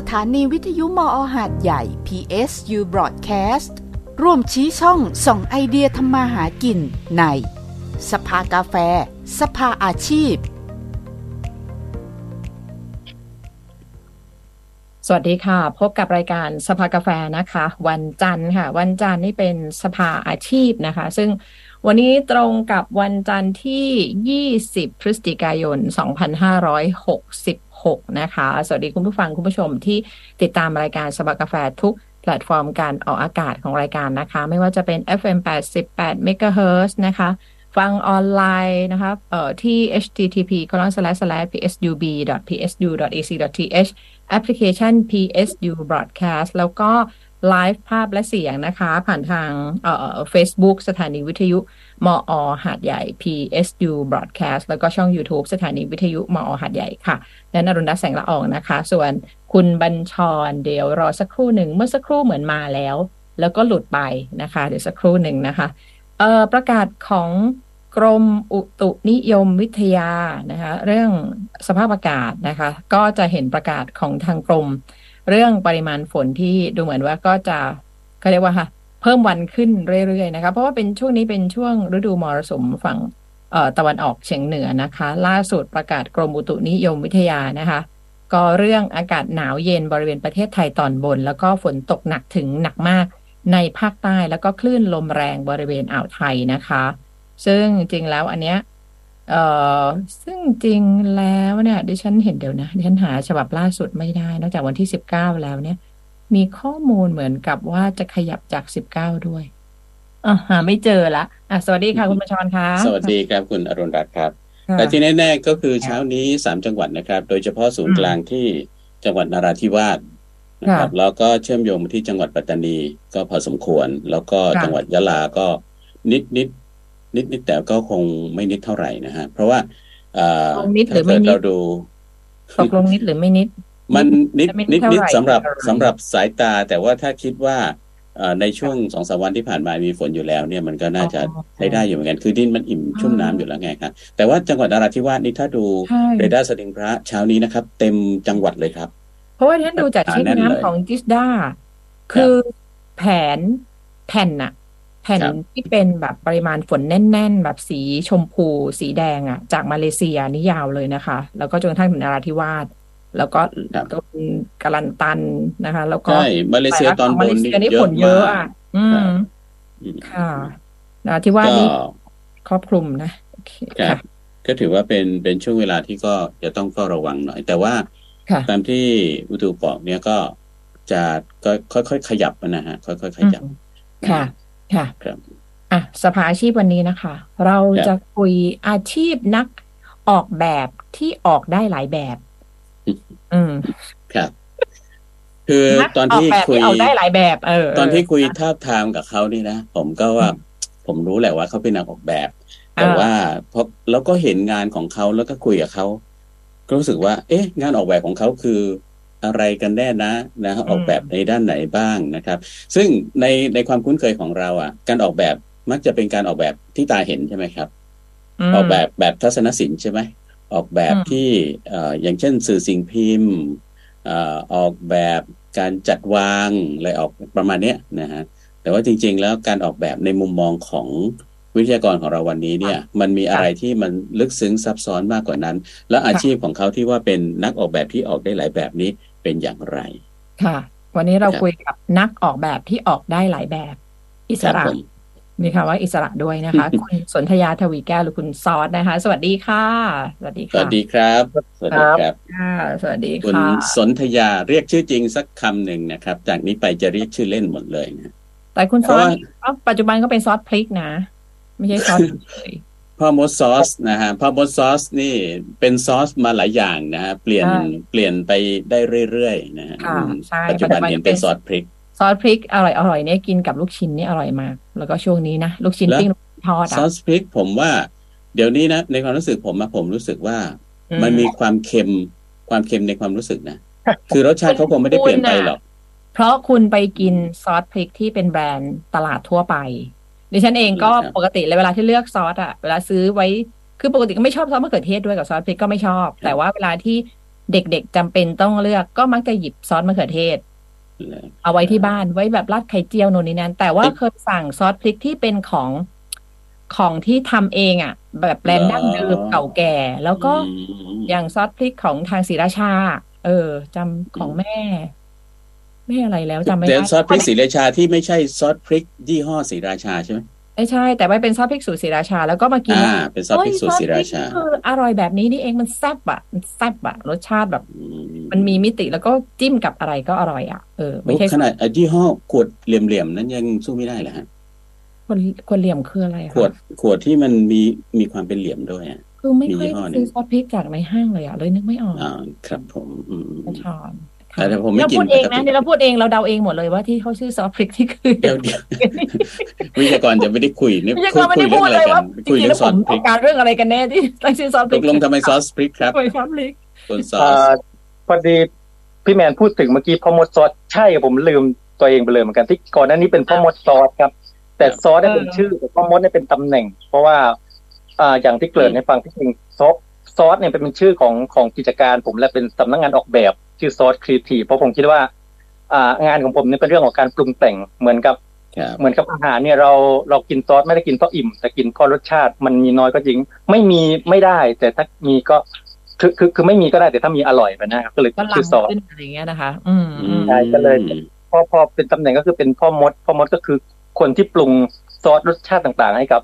สถานีวิทยุมออหาดใหญ่ PSU Broadcast ร่วมชี้ช่องส่องไอเดียทำมาหากินใน สภากาแฟ สภาอาชีพ สวัสดีค่ะ พบกับรายการสภากาแฟนะคะ วันจันทร์ค่ะ วันจันทร์นี่เป็นสภาอาชีพนะคะ ซึ่งวันนี้ตรงกับวันจันทร์ที่ 20 พฤศจิกายน 6 นะคะ สวัสดีคุณผู้ฟังคุณผู้ชมที่ติดตามรายการสภากาแฟทุกแพลตฟอร์มการออกอากาศของรายการนะคะ ไม่ว่าจะเป็น FM 88 MHz นะคะ ฟังออนไลน์นะคะเอ่อที่ http psub psu ac th แอปพลิเคชัน PSU Broadcast แล้วก็ ไลฟ์ภาพและเสียงนะคะ ผ่านทางเอ่อ Facebook สถานีวิทยุ มออหาดใหญ่ PSU Broadcast แล้วก็ช่อง YouTube สถานีวิทยุมอหาดใหญ่ค่ะ และนรุณรัตน์แสงละอองนะคะ ส่วนคุณบัญชร เดี๋ยวรอสักครู่หนึ่ง เมื่อสักครู่เหมือนมาแล้ว แล้วก็หลุดไปนะคะ เดี๋ยวสักครู่หนึ่งนะคะเอ่อประกาศของกรมอุตุนิยมวิทยานะคะเรื่องสภาพอากาศนะคะ ก็จะเห็นประกาศของทางกรม เรื่องปริมาณฝนที่ดูเหมือนว่าก็จะเขาเรียกว่าค่ะ เพิ่มวันขึ้นเรื่อยๆนะคะเพราะว่าเป็นช่วงนี้เป็นช่วงฤดูมรสุมฝั่งตะวันออกเฉียงเหนือนะคะ ล่าสุดประกาศกรมอุตุนิยมวิทยานะคะ ก็เรื่องอากาศหนาวเย็นบริเวณประเทศไทยตอนบน แล้วก็ฝนตกหนักถึงหนักมากในภาคใต้แล้วก็คลื่นลมแรงบริเวณอ่าวไทยนะคะ ซึ่งจริงแล้วอันเนี้ย เอ่อซึ่งจริงแล้วเนี่ย ดิฉันเห็นเดี๋ยวนะดิฉันหาฉบับล่าสุดไม่ได้ นอกจากวันที่สิบเก้าแล้วเนี่ย มีข้อมูลเหมือนกับว่าจะขยับจากสิบเก้าด้วยอ่าหาไม่เจอละอะสวัสดีค่ะคุณประชรค่ะสวัสดีครับคุณอรุณรัตน์ครับค่ะแต่ที่แน่ๆก็คือเช้านี้สามจังหวัดนะครับ โดยเฉพาะศูนย์กลางที่จังหวัดนราธิวาสนะครับแล้วก็เชื่อมโยงมาที่จังหวัดปัตตานีก็พอสมควร แล้วก็ค่ะจังหวัดยะลาก็นิดนิด นิดนิดแต่ก็คงไม่นิดเท่าไหร่นะฮะเพราะว่าเอ่อตกลงนิดหรืถ้าอไม่เกิดนิดเราดูตกลงนิดหรือไม่นิด มันนิดไม่นินิดดเท่านิดไหร่สำหรับเท่าไหร่สำหรับสายตา แต่ว่าถ้าคิดว่าเอ่อในช่วงสองสามวันที่ผ่านมามีฝนอยู่แล้ว เนี่ยมันก็น่าจะอ๋อใช้ได้อยู่เหมือนกัน คือดินมันอิ่มชุ่มอ่าน้ำอยู่แล้วไงครับแต่ว่าจังหวัดนราธิวาสนี่ถ้าดูใช่เรดาร์สลิงพระเช้านี้นะครับ เต็มจังหวัดเลยครับ เพราะว่าที่ฉันดูจากหนาชิ้นแน่นเลยน้ำของจิสดาคือแผนแผ่นน่ะ แผ่นครับที่เป็นแบบปริมาณฝนแน่น ๆ แบบสีชมพู สีแดงอะ จากมาเลเซียนี่ยาวเลยนะคะ แล้วก็จนกระทั่งถึงนราธิวาสแล้วก็ครับก็กาลันตันนะคะ แล้วก็ใช่มาเลเซียตอนบมาเลนเซีนี่ยนี่เยฝอะนเยมาอะกอะอืครัมบอืมค่ะนราธิวาสก็นี่ครอบคลุมนะโอเคครับค่ะก็ถือว่าเป็นเป็นช่วงเวลาที่ก็จะต้องเฝ้าระวังหน่อย แต่ว่าค่ะตามที่อุตุบอกเนี่ยก็จะก็ค่อยๆขยับนะฮะ ค่อยๆขยับอืมค่ะ ค่ะครับอะสภาอาชีพวันนี้นะคะ เราครับจะคุยอาชีพนักออกแบบที่ออกได้หลายแบบ อืมครับ คือนักตอนออกที่แบบคุยที่ออกได้หลายแบบ เออ ตอนที่คุยเออทาบทามกับเขานี่นะผมก็ว่าอืมผมรู้แหละว่าเขาเป็นนักออกแบบ แต่อ่าว่าพอแล้วก็เห็นงานของเขาแล้วก็คุยกับเขาก็รู้สึกว่า เอ๊ะ งานออกแบบของเขาคือ อะไรกันแน่นะนะออกแบบในด้านไหนบ้างนะครับ ซึ่งในในความคุ้นเคยของเราอะ การออกแบบมักจะเป็นการออกแบบที่ตาเห็นใช่ไหมครับมออกแบบแบบทัศนศิลป์ใช่ไหมออกแบบอืมที่เอ่ออย่างเช่นสื่อสิ่งพิมพ์เอ่อออกแบบการจัดวางอะไรออกประมาณเนี้ยนะฮะแต่ว่าจริง ๆ แล้วการออกแบบในมุมมองของวิทยากรของเราวันนี้เนี่ย มันมีอะไรที่มันลึกซึ้งซับซ้อนมากกว่านั้น และอาชีพของเขาที่ว่าเป็นนักออกแบบที่ออกได้หลายแบบนี้ เป็นอย่างไร ค่ะ วันนี้เราครับคุยกับนักออกแบบที่ออกได้หลายแบบ อิสครับระผมมีคำว่าอิสระด้วยนะคะ คุณสนธยาทวีแก้วหรือคุณซอสนะคะ สวัสดีค่ะ สวัสดีสค่ะวัสดีครับ สวัสดีครับค่ะสวัสดีคุณค่ะสนธยาเรียกชื่อจริงสักคำหนึ่งนะครับ จากนี้ไปจะเรียกชื่อเล่นหมดเลยนะแต่คุณเพซอราะสว่านี่ก็ปัจจุบันก็เป็นซอสพริกนะ ไม่ใช่ซอสเฉย พ่อมดซอสนะฮะพ่อมดซอสนี่เป็นซอสมาหลายอย่างนะฮะเปลี่ยนใช่เปลี่ยนไปได้เรื่อยๆนะฮะค่ะอืมใช่ปัจจุบันปัจจุบันเห็นเป็นเป็นซอสพริก ซอสพริกอร่อยอร่อยเนี่ยกินกับลูกชิ้นนี่อร่อยมาก แล้วก็ช่วงนี้นะ ลูกชิ้นแล้วปิ้งลูกชิ้นทอดซอะอสพริกผมว่า เดี๋ยวนี้นะ ในความรู้สึกผมอะผมรู้สึกว่าอืมันมีความเค็มความเค็มในความรู้สึกนะคือรสชาติเขาคงไม่ได้เปลี่ยนไปหรอกเพราะคุณไปกินซอสพริกที่เป็นแบรนด์ตลาดทั่วไป ดิฉันเองก็ครับปกติเลยเวลาที่เลือกซอสอะเวลาซื้อไว้คือปกติก็ไม่ชอบซอสมะเขือเทศด้วยกับซอสพริกก็ไม่ชอบ แต่ว่าเวลาที่เด็กๆจำเป็นต้องเลือกก็มักจะหยิบซอสมะเขือเทศ เอาไว้ที่บ้านไว้แบบราดไข่เจียวโน่นนี่นั่นแต่ว่าเคยสั่งซอสพริกที่เป็นของของที่ทำเองอะ แบบแบรนด์ดั้งเดิมเก่าแก่ แล้วก็อืมอย่างซอสพริกของทางศรีราชา เออจำของแม่ แม่อะไรแล้วจำไม่เดี๋ยวได้ซอสพริกสีราชาที่ไม่ใช่ซอสพริกยี่ห้อสีราชาใช่ไหมไม่ใช่ แต่ว่าเป็นซอสพริกสูตรศรีราชา แล้วก็มากินอ่าเป็นซอสพริกสูตรสีราชาเฮ้ยซอสพริกนี่คืออร่อยแบบนี้นี่เองมันแซ่บอะมันแซ่บอะรสชาติแบบอืมันมีมิติแล้วก็จิ้มกับอะไรก็อร่อยอะเออไม่โอ้ใช่ขนาดอะยี่ห้อขวดเหลี่ยมๆนั้นยังสู้ไม่ได้เหรอฮะคนคนเหลี่ยมคืออะไรอะขวดขวดที่มันมีมีความเป็นเหลี่ยมด้วยอะคือไม่มีค่อยยี่ห้อหนึ่ซื้องซอสพริกจากในห้างเลยอะเลยนึกไม่ออกอ่าครับผมอืมอืมกระชอน แต่ถ้าผมไม่เรากินพูดเองปกตินะเนี่ยเราพูดเองเราเดาเองหมดเลยว่าที่เขาชื่อซอสพริกที่คือเดี๋ยวเดี๋ยววิทยากรจะไม่ได้คุยเนี่ยไม่ใช่คุยเราไม่คุได้ยเรื่พูองดอะไรเลยกัว่านจคุยริงๆเรื่แล้อวงซผอสมพริต้อกงการเรื่องอะไรกันแน่ที่ตั้งชื่อซอสพตริกกลงทำไมซอสพริกครับทำไมซอสพริกคุณซอเอ่สอพอดีพี่แมนพูดถึงเมื่อกี้พ่อมดซอสใช่ผมลืมตัวเองไปเลยเหมือนกันที่ก่อนหน้านี้เป็นพ่อมดซอสครับ แต่ซอสเนี่ยเป็นชื่อแต่พ่อมดเนี่ยเป็นตำแหน่ง เพราะว่าอ่าอย่างที่เกริ่นให้ฟังที่จริงซอสซอสเนี่ยเป็นชื่อของของกิจการผมและเป็นสำนักงานออกแบบ ชื่อซอสครีเอทีฟเพราะผมคิดว่า อ่างานของผมเนี่ยเป็นเรื่องของการปรุงแต่งเหมือนกับครับเหมือนกับอาหารเนี่ยเราเรากินซอสไม่ได้กินเพราะอิ่ม แต่กินเพราะรสชาติมันมีน้อยก็จริง ไม่มีไม่ได้ แต่ถ้ามีก็คือคือคือไม่มีก็ได้แต่ถ้ามีอร่อยไปนะครับก็เลยก็ชื่อซอสล้ำขึ้นอะไรอย่างเงี้ยนะคะอืมอืมใช่ก็เลยพอพอเป็นตำแหน่งก็คือเป็นพ่อมดพ่อมดก็คือคนที่ปรุงซอสรสชาติต่างๆ ให้กับ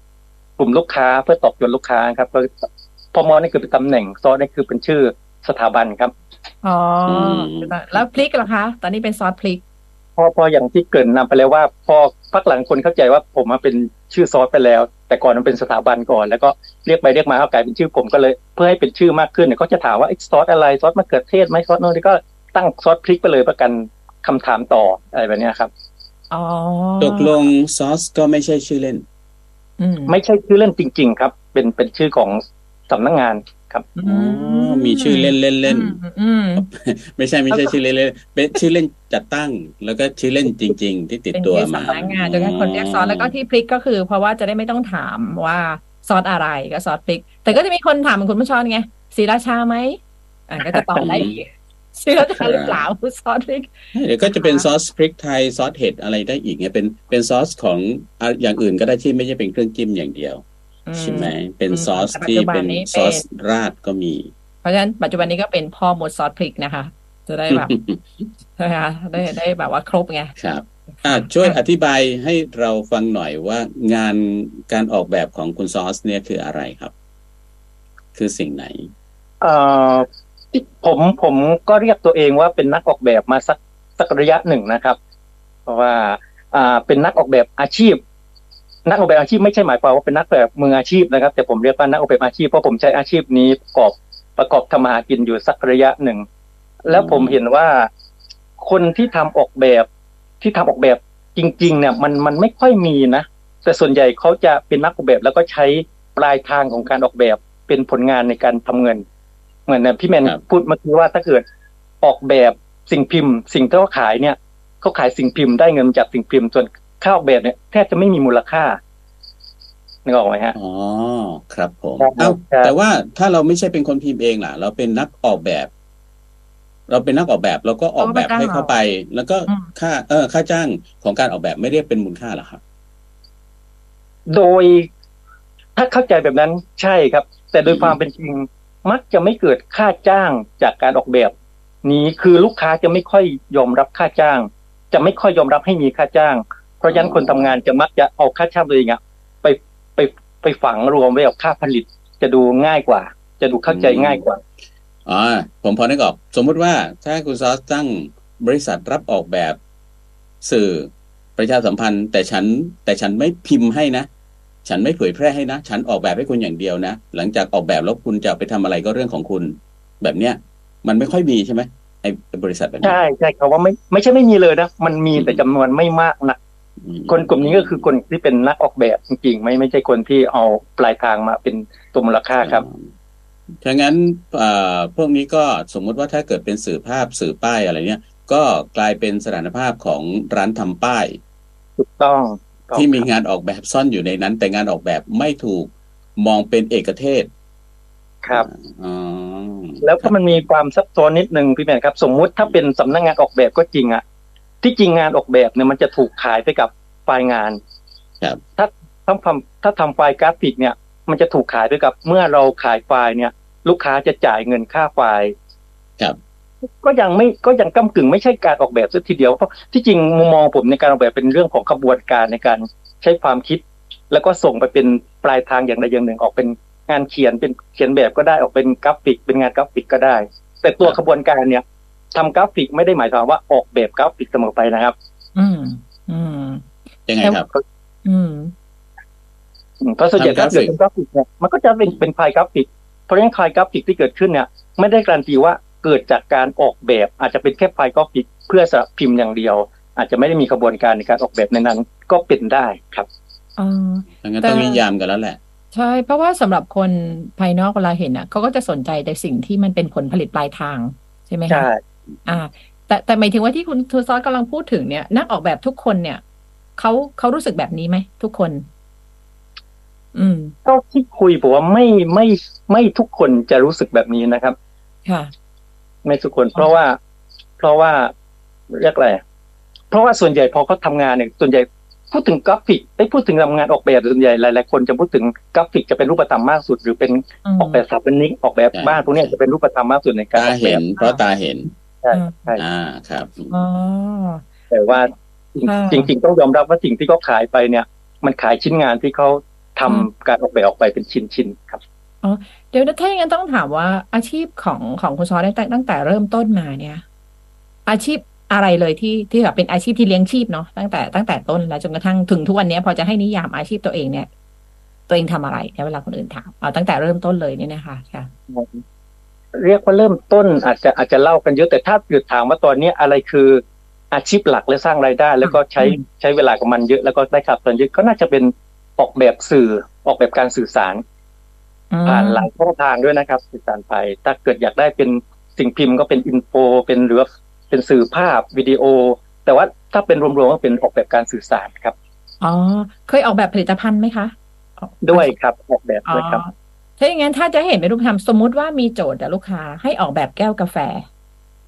กลุ่มลูกค้าเพื่อตอบโจทย์ลูกค้าครับก็พ่อมดนี่คือเป็นตำแหน่งซอสนี่คือเป็นชื่อ สถาบันครับ อ๋ออมแล้วพริกล่ะคะ ตอนนี้เป็นซอสพริก พอพออย่างที่เกริ่นนำไปแล้วว่า พอพักหลังคนเข้าใจว่าผมมาเป็นชื่อซอสไปแล้ว แต่ก่อนมันเป็นสถาบันก่อน แล้วก็เรียกไปเรียกมาก็กลายเป็นชื่อผมก็เลย เพื่อให้เป็นชื่อมากขึ้นเนี่ยก็จะถามว่าไอ้ซอสอะไรซอสมะเขือเทศไหมซอสโน่นนี่ก็ตั้งซอสพริกไปเลยประกันคำถามต่ออะไรแบบเนี้ยครับอ๋อตกลงซอสก็ไม่ใช่ชื่อเล่นอืมไม่ใช่ชื่อเล่นจริง ๆ ครับ เป็นเป็นชื่อของสำนักงาน ครับอือ๋อมีชื่อเล่นเล่นเล่นอืมอืมไม่ใช่ไม่ใช่ชื่อเล่นเล่นเป็นชื่อเล่นจัดตั้ง แล้วก็ชื่อเล่นจริง ๆ ที่ติดเป็นตัวชื่อมาสำนักงานจนกระทั่งคนเรียกซอสแล้วก็ที่พริกก็คือ เพราะว่าจะได้ไม่ต้องถามว่าซอสอะไรก็ซอสพริก แต่ก็จะมีคนถามเหมือนคุณผู้ชมไงศรีราชาไหมอ่าก็จะตอบได้อีกศรีราชาหรือเปล่าซอสพริกเดี๋ยวก็จะเป็นซอสพริกไทยซอสเห็ดอะไรได้อีกไงเป็นเป็นซอสของอะอย่างอื่นก็ได้ที่ไม่ใช่เป็นเครื่องจิ้มอย่างเดียวอืม ใช่ไหมเป็นซอสแต่ปัจที่จุบันเป็นนี้ซอสเป็นราดก็มี เพราะฉะนั้นปัจจุบันนี้ก็เป็นพ่อมดซอสพริกนะคะ จะได้แบบใช่ไหมคะได้ได้แบบว่าครบไงครับอะช่วยอธิบายให้เราฟังหน่อยว่างานการออกแบบของคุณซอสเนี่ยคืออะไรครับ คือสิ่งไหน เอ่อผมผมก็เรียกตัวเองว่าเป็นนักออกแบบมาสักสักระยะหนึ่งนะครับ เพราะว่า อ่าเป็นนักออกแบบอาชีพ นักออกแบบอาชีพไม่ใช่หมายความว่าเป็นนักแบบมืออาชีพนะครับ แต่ผมเรียกว่านักออกแบบอาชีพเพราะผมใช้อาชีพนี้ประกอบประกอบทำมาหากินอยู่สักระยะหนึ่ง แล้วผมเห็นว่าคนที่ทำออกแบบที่ทำออกแบบจริง ๆ เนี่ย มันมันไม่ค่อยมีนะแต่ส่วนใหญ่เขาจะเป็นนักออกแบบแล้วก็ใช้ปลายทางของการออกแบบเป็นผลงานในการทำเงิน เหมือนเนี่ยพี่แมนครับพูดเมื่อกี้ว่าถ้าเกิดออกแบบสิ่งพิมพ์ สิ่งที่เขาขายเนี่ยเขาขายสิ่งพิมพ์ได้เงินจากสิ่งพิมพ์ส่วน ค่าออกแบบเนี่ยแทบจะไม่มีมูลค่านึกออกไหมฮะอ๋อครับผมครับเอ้าครับแต่ว่าถ้าเราไม่ใช่เป็นคนพิมพ์เองล่ะ เราเป็นนักออกแบบ เราเป็นนักออกแบบเราก็ออกแบบให้เข้าไป แล้วก็อืมค่า เออ ค่าจ้างของการออกแบบไม่เรียกเป็นมูลค่าเหรอครับโดยถ้าเข้าใจแบบนั้นใช่ครับ แต่โดยอืมความเป็นจริงมักจะไม่เกิดค่าจ้างจากการออกแบบ นี้คือลูกค้าจะไม่ค่อยยอมรับค่าจ้าง จะไม่ค่อยยอมรับให้มีค่าจ้าง เพราะฉะนั้นคนทำงานจะมักจะเอาค่าจ้างตัวเองอะไปไปไปฝังรวมไว้กับค่าผลิต จะดูง่ายกว่า จะดูเข้าใจง่ายกว่าอ๋อผมพอนึกออก สมมุติว่าถ้าคุณซอสตั้งบริษัทรับออกแบบสื่อประชาสัมพันธ์ แต่ฉันแต่ฉันไม่พิมพ์ให้นะฉันไม่เผยแพร่ให้นะ ฉันออกแบบให้คุณอย่างเดียวนะ หลังจากออกแบบแล้วคุณจะไปทำอะไรก็เรื่องของคุณ แบบเนี้ยมันไม่ค่อยมีใช่ไหมไอ้ไอ้บริษัทแบบนี้ใช่ใช่เขาว่าไม่ไม่ใช่ไม่มีเลยนะ มันมีแต่จำนวนไม่มากนะอืม คนกลุ่มนี้ก็คือคนที่เป็นนักออกแบบจริงๆ ไม่ไม่ใช่คนที่เอาปลายทางมาเป็นตัวมูลค่าครับถ้างั้นเอ่อพวกนี้ก็สมมุติว่าถ้าเกิดเป็นสื่อภาพสื่อป้ายอะไรเนี้ยก็กลายเป็นสถานภาพของร้านทำป้ายถูกต้องที่มีงานออกแบบซ่อนอยู่ในนั้น แต่งานออกแบบไม่ถูกมองเป็นเอกเทศ ครับอ๋อแล้วก็มันมีความซับซ้อนนิดนึงพี่แมนครับ สมมุติถ้าเป็นสำนักงานออกแบบก็จริงอะ ที่จริงงานออกแบบเนี่ยมันจะถูกขายไปกับไฟล์งานครับถ้าถ้าทำถ้าทำไฟล์กราฟิกเนี่ย มันจะถูกขายไปกับ เมื่อเราขายไฟล์เนี่ย ลูกค้าจะจ่ายเงินค่าไฟล์ครับ ก็ยังไม่ก็ยังก้ากึ่งไม่ใช่การออกแบบซะทีเดียวเพราะที่จริงมุมมองผมในการออกแบบเป็นเรื่องของกระบวนการในการใช้ความคิด แล้วก็ส่งไปเป็นปลายทางอย่างใดอย่างหนึ่งออกเป็นงานเขียนเป็นเขียนแบบก็ได้ออกเป็นกราฟิก เป็นงานกราฟิกก็ได้ แต่ตัวครับกระบวนการเนี่ย ทำกราฟิกไม่ได้หมายความว่าออกแบบกราฟิกเสมอไปนะครับ อืม อืมยังไงครับ อืมอืมเพราะส่วนใหญ่ทำกถ้าราฟิเกิดเป็นกราฟิกเนี่ยมันก็จะเป็นเป็นไฟล์กราฟิก เพราะฉะนั้นไฟล์กราฟิกที่เกิดขึ้นเนี่ย ไม่ได้การันตีว่าเกิดจากการออกแบบ อาจจะเป็นแค่ไฟล์กราฟิกเพื่อสำหรับพิมพ์อย่างเดียว อาจจะไม่ได้มีกระบวนการในการออกแบบในนั้น ก็เป็นได้ครับอ่างั้นแต่ต้องนิยามกันแล้วแหละใช่ เพราะว่าสำหรับคนภายนอกเวลาเห็นอะเขาก็จะสนใจแต่สิ่งที่มันเป็นผลผลิตปลายทาง ใช่ไหมคะใช่ อ่า แต่แต่หมายถึงว่าที่คุณทูซอสกำลังพูดถึงเนี่ย นักออกแบบทุกคนเนี่ยเขาเขารู้สึกแบบนี้ไหมทุกคน อืมก็ที่คุยผมว่าไม่ไม่ไม่ทุกคนจะรู้สึกแบบนี้นะครับ ค่ะ ไม่ทุกคน เพราะว่า เพราะว่าเรียกอะไรเพราะว่าส่วนใหญ่พอเขาทำงานเนี่ยส่วนใหญ่พูดถึงกราฟิกไอ้ยพูดถึงทำงานออกแบบส่วนใหญ่หลายๆคนจะพูดถึงกราฟิกจะเป็นรูปธรรมมากสุด หรือเป็นอืมออกแบบสถาปนิกออกแบบใช่บ้านพวกเนี้ยจะเป็นรูปธรรมมากสุดในการตาออกแบเห็นบเพราะตาเห็น ใช่ใช่อ่าครับอ๋อแต่ว่าค่ะจริง ๆ ต้องยอมรับว่าสิ่งที่เขาขายไปเนี่ย มันขายชิ้นงานที่เขาทำอืมการออกแบบออกไปเป็นชิ้นๆครับเดี๋ยวนะถ้าอย่างนั้นต้องถามว่าอาชีพของของคุณซอสตั้งแต่ตั้งแต่เริ่มต้นมาเนี่ย อาชีพอะไรเลยที่ที่แบบเป็นอาชีพที่เลี้ยงชีพเนาะตั้งแต่ตั้งแต่ต้นแล้วจนกระทั่งถึงทุกวันเนี้ยพอจะให้นิยามอาชีพตัวเองเนี่ย ตัวเองทำอะไรในเวลาคนอื่นถามเอาตั้งแต่เริ่มต้นเลยเนี่ยนะคะค่ะ เรียกว่าเริ่มต้นอาจจะอาจจะเล่ากันเยอะแต่ถ้าเกิดถามว่าตอนนี้อะไรคืออาชีพหลักและสร้างรายได้ แล้วก็ใช้อืมใช้เวลากับมันเยอะแล้วก็ได้ขับตอนเยอะก็น่าจะเป็นออกแบบสื่อออกแบบการสื่อสารอืมผ่านหลายช่องทางด้วยนะครับ สื่อสารไปถ้าเกิดอยากได้เป็นสิ่งพิมพ์ก็เป็นอินโฟเป็นหรือว่าเป็นสื่อภาพวิดีโอ แต่ว่าถ้าเป็นรวมๆก็เป็นออกแบบการสื่อสารครับอ๋อเคยออกแบบผลิตภัณฑ์ไหมคะด้วยครับออกแบบอ๋อด้วยครับ ถ้าอย่างนั้นถ้าจะเห็นเป็นรูปธรรมสมมุติว่ามีโจทย์จากลูกค้าให้ออกแบบแก้วกาแฟ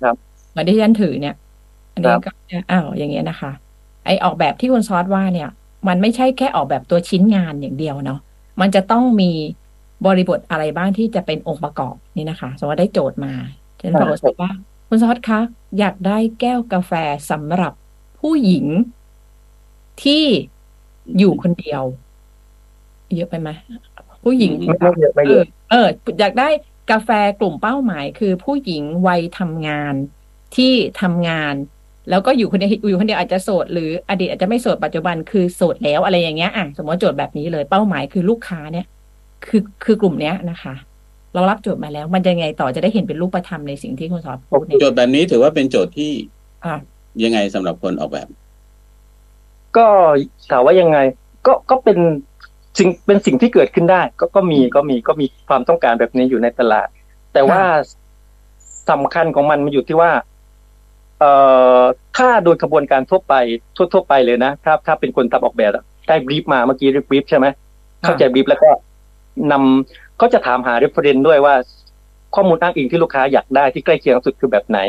ครับเหมือนที่ฉันถือเนี่ยอันนี้ครับก็อ้าวอย่างเงี้ยนะคะ ไอออกแบบที่คุณซอสว่าเนี่ย มันไม่ใช่แค่ออกแบบตัวชิ้นงานอย่างเดียวเนาะมันจะต้องมีบริบทอะไรบ้างที่จะเป็นองค์ประกอบนี่นะคะ สมมติว่าได้โจทย์มาฉันบอกคุณซอสว่าคุณซอสคะอยากได้แก้วกาแฟสำหรับผู้หญิงที่อยู่คนเดียว เยอะไปไหม ผู้หญิงไม่ไม่เยอะไม่เอเยออะเอออยากได้กาแฟกลุ่มเป้าหมาย คือผู้หญิงวัยทำงานที่ทำงาน แล้วก็อยู่คนเดียวอยู่คนเดียวอาจจะโสดหรืออดีตอาจจะไม่โสดปัจจุบันคือโสดแล้วอะไรอย่างเงี้ยอะสมมติว่าโจทย์แบบนี้เลยเป้าหมายคือลูกค้าเนี่ย คือคือกลุ่มเนี้ยนะคะ เรารับโจทย์มาแล้ว มันจะไงต่อจะได้เห็นเป็นรูปธรรมในสิ่งที่คุณสอนพูดเนี่ยโจทย์แบบนี้ถือว่าเป็นโจทย์ที่อะยังไงสำหรับคนออกแบบ ก็ถามว่ายังไง ก็ก็เป็น สิ่งเป็นสิ่งที่เกิดขึ้นได้ ก็ก็มีก็มีก็มีความต้องการแบบนี้อยู่ในตลาด แต่ว่าสำคัญของมันมันอยู่ที่ว่า เอ่อถ้าโดยกระบวนการทั่วไปทั่วทั่วไปเลยนะถ้าถ้าเป็นคนทำออกแบบอะได้บรีฟมาเมื่อกี้เรียกบรีฟใช่ไหมเข้าใจบรีฟแล้วก็นำก็จะถามหา reference ด้วยว่า ข้อมูลอ้างอิงที่ลูกค้าอยากได้ที่ใกล้เคียงที่สุดคือแบบไหน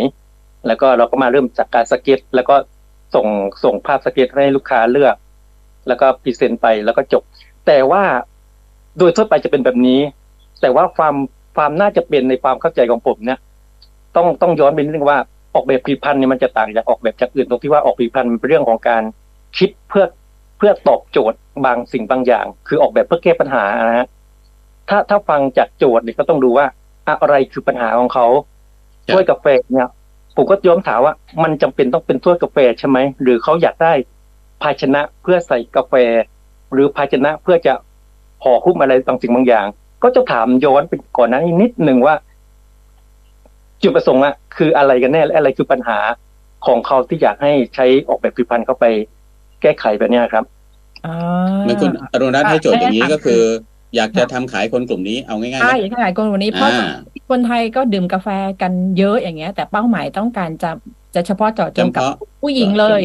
แล้วก็เราก็มาเริ่มจากการสเก็ต แล้วก็ส่งส่งภาพสเก็ตให้ลูกค้าเลือก แล้วก็ present ไปแล้วก็จบ แต่ว่าโดยทั่วไปจะเป็นแบบนี้ แต่ว่าความความน่าจะเป็นในความเข้าใจของผมเนี่ย ต้องต้องย้อนไปนิดนึงว่าออกแบบผลิตภัณฑ์เนี่ยมันจะต่างจากออกแบบจากอื่นตรงที่ว่าออกผลิตภัณฑ์มันเป็นเรื่องของการคิดเพื่อเพื่อตอบโจทย์บางสิ่งบางอย่าง คือออกแบบเพื่อแก้ปัญหานะฮะถ้าถ้าฟังจากโจทย์เนี่ยก็ต้องดูว่าอะไรคือปัญหาของเขาครับถ้วยกาแฟเนี่ยผมก็ย้อมถามว่ามันจำเป็นต้องเป็นถ้วยกาแฟใช่ไหมหรือเขาอยากได้ภาชนะเพื่อใส่กาแฟ หรือภาชนะเพื่อจะห่อหุ้มอะไรบางสิ่งบางอย่าง ก็จะถามย้อนไปก่อนหนั้านนิดหนึ่งว่า จุดประสงค์อะคืออะไรกันแน่และอะไรคือปัญหาของเขาที่อยากให้ใช้ออกแบบผลิตภัณฑ์เข้าไป แก้ไขแบบเนี้ยครับอ่าเหมื่อนคุณอรุณรัตน์ให้โจทย์อย่างนี้อะก็คือ อยากจะทำขายคนกลุ่มนี้เอาง่ายๆใช่นะขยายกลุ่มนี้เพราะอ่าคนไทยก็ดื่มกาแฟกันเยอะอย่างเงี้ย แต่เป้าหมายต้องการจะจะเฉพาะเจาะจงเฉกับพาะผู้หญิงเลย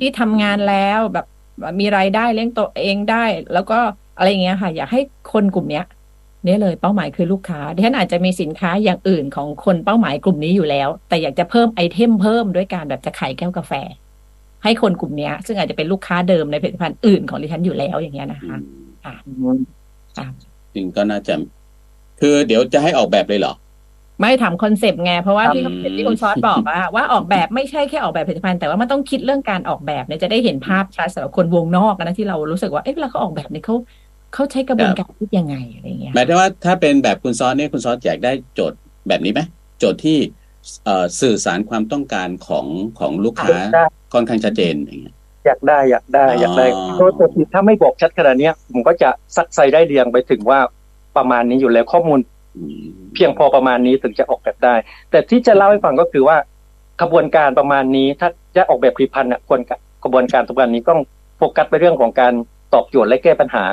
ที่ทำงานแล้วแบบ มีรายได้เลี้ยงตัวเองได้ แล้วก็อะไรอย่างเงี้ยค่ะ อยากให้คนกลุ่มเนี้ยเนี่ยเลยเป้าหมายคือลูกค้าดิฉันอาจจะมีสินค้าอย่างอื่นของคนเป้าหมายกลุ่มนี้อยู่แล้ว แต่อยากจะเพิ่มไอเทมเพิ่มด้วยการแบบจะขายแก้วกาแฟ ให้คนกลุ่มเนี้ยซึ่งอาจจะเป็นลูกค้าเดิมในผลิตภัณฑ์อื่นของดิฉันอยู่แล้วอย่างเงี้ยนะคะค่ะค่ะจริงก็น่าจะ คือเดี๋ยวจะให้ออกแบบเลยเหรอ ไม่ถามคอนเซปต์ไง เพราะว่าที่อืมที่คุณซอสบอกว่าว่าออกแบบไม่ใช่แค่ออกแบบผลิตภัณฑ์แต่ว่ามันต้องคิดเรื่องการออกแบบเนี่ยจะได้เห็นภาพชัดสำหรับคนวงนอกนะที่เรารู้สึกว่าเอ๊ะเวลาเขาออกแบบเนี่ยเขาเขาใช้กระบวนการคิดยังไงอะไรเงี้ยหมายถึงว่าถ้าเป็นแบบคุณซอสเนี่ยคุณซอสอยากได้โจทย์แบบนี้ไหมโจทย์ที่เอ่อสื่อสารความต้องการของของลูกค้าได้ค่อนข้างชัดเจนอย่างเงี้ยอยากได้อยากได้อยากได้อ๋อโดยปกติถ้าไม่บอกชัดขนาดเนี้ยผมก็จะซักไซได้เรียงไปถึงว่าประมาณนี้อยู่แล้วข้อมูลอืม เพียงพอประมาณนี้ถึงจะออกแบบได้ แต่ที่จะเล่าให้ฟังก็คือว่ากระบวนการประมาณนี้ ถ้าจะออกแบบผลิตภัณฑ์น่ะควรกะกระบวนการตรงนี้ต้องโฟกัสไปเรื่องของการตอบโจทย์และแก้ปัญหา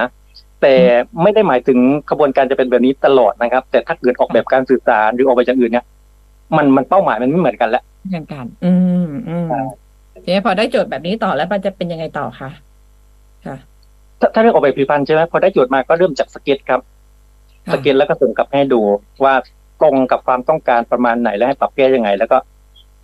แต่ไม่ได้หมายถึงกระบวนการจะเป็นแบบนี้ตลอดนะครับ แต่ถ้าเกิดออกแบบการสื่อสารหรือออกแบบอย่างอื่นเนี่ยมันมันเป้าหมายมันไม่เหมือนกันแล้วเช่นกัน อืมอืมใช่ทีนี้พอได้โจทย์แบบนี้ต่อแล้วมันจะเป็นยังไงต่อคะค่ะถ้าถ้าเรื่องออกแบบผลิตภัณฑ์ใช่ไหมพอได้โจทย์มาก็เริ่มจากสเก็ตครับค่ะ สเก็ตแล้วก็ส่งกลับให้ดูว่าตรงกับความต้องการประมาณไหนและให้ปรับแก้ยังไง แล้วก็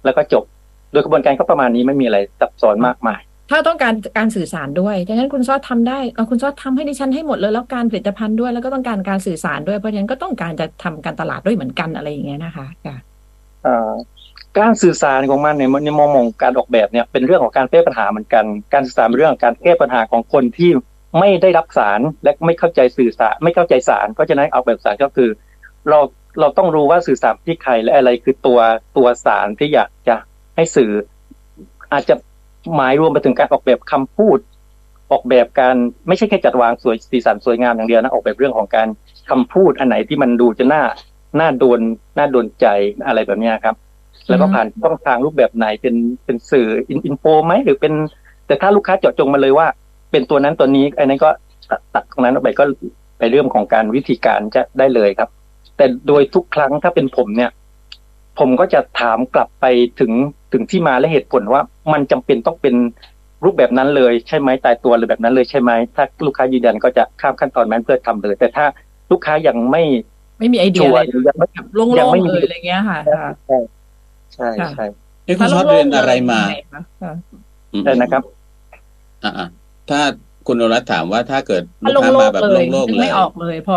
แล้วก็จบ โดยกระบวนการก็ประมาณนี้ไม่มีอะไรซับซ้อนมากมาย ถ้าต้องการการสื่อสารด้วยดังนั้นคุณซอสทำได้เอาคุณซอสทำให้ดิฉันให้หมดเลยแล้วการผลิตภัณฑ์ด้วย แล้วก็ต้องการการสื่อสารด้วยเพราะฉะนั้นก็ต้องการจะทำการตลาดด้วยเหมือนกันอะไรอย่างเงี้ยนะคะค่ะเอ่อการสื่อสารของมันในในมองมองการออกแบบเนี่ยเป็นเรื่องของการแก้ปัญหาเหมือนกัน การสื่อสารเป็นเรื่องของการแก้ปัญหาของคนที่ ไม่ได้รับสารและไม่เข้าใจสื่อสารไม่เข้าใจสาร เพราะฉะนั้นออกแบบสารก็คือ เราเราต้องรู้ว่าสื่อสารที่ใครและอะไรคือตัวตัวสารที่อยากจะให้สื่อ อาจจะหมายรวมไปถึงการออกแบบคำพูด ออกแบบการไม่ใช่แค่จัดวางสวยสีสันสวยงามอย่างเดียวนะออกแบบเรื่องของการคำพูดอันไหนที่มันดูจะน่าน่าโดนน่าโดนใจอะไรแบบนี้ครับ แล้วก็ผ่านช่องทางรูปแบบไหนเป็นเป็นสื่ออินโฟไหมหรือเป็น แต่ถ้าลูกค้าเจาะจงมาเลยว่า เป็นตัวนั้นตัวนี้ อันนั้นก็ตัดตัดตรงนั้นออกไปก็ไปเรื่องของการวิธีการจะได้เลยครับ แต่โดยทุกครั้งถ้าเป็นผมเนี่ย ผมก็จะถามกลับไปถึงถึงที่มาและเหตุผลว่า มันจำเป็นต้องเป็นรูปแบบนั้นเลยใช่ไหมตายตัวเลยแบบนั้นเลยใช่ไหมถ้าลูกค้ายืนยันก็จะข้ามขั้นตอนนั้นเพื่อทำเลย แต่ถ้าลูกค้ายังไม่ไม่มีไอเดีชัยวอะไรร์หรือยังไม่แบบโล่ยังงไม่ๆมีเลยอะไรเงี้ยค่ะค่ะใช่ใช่ใช่เอ้คุณซอสเรียนอะไรมาค่ะอืมใช่นะครับ อ่า ถ้าคุณอรัตน์ถามว่าถ้าเกิดถ้าลูกโล่ค้างมาแบบๆเลยโล่งๆนึกเลยไม่ออกเลยเพอ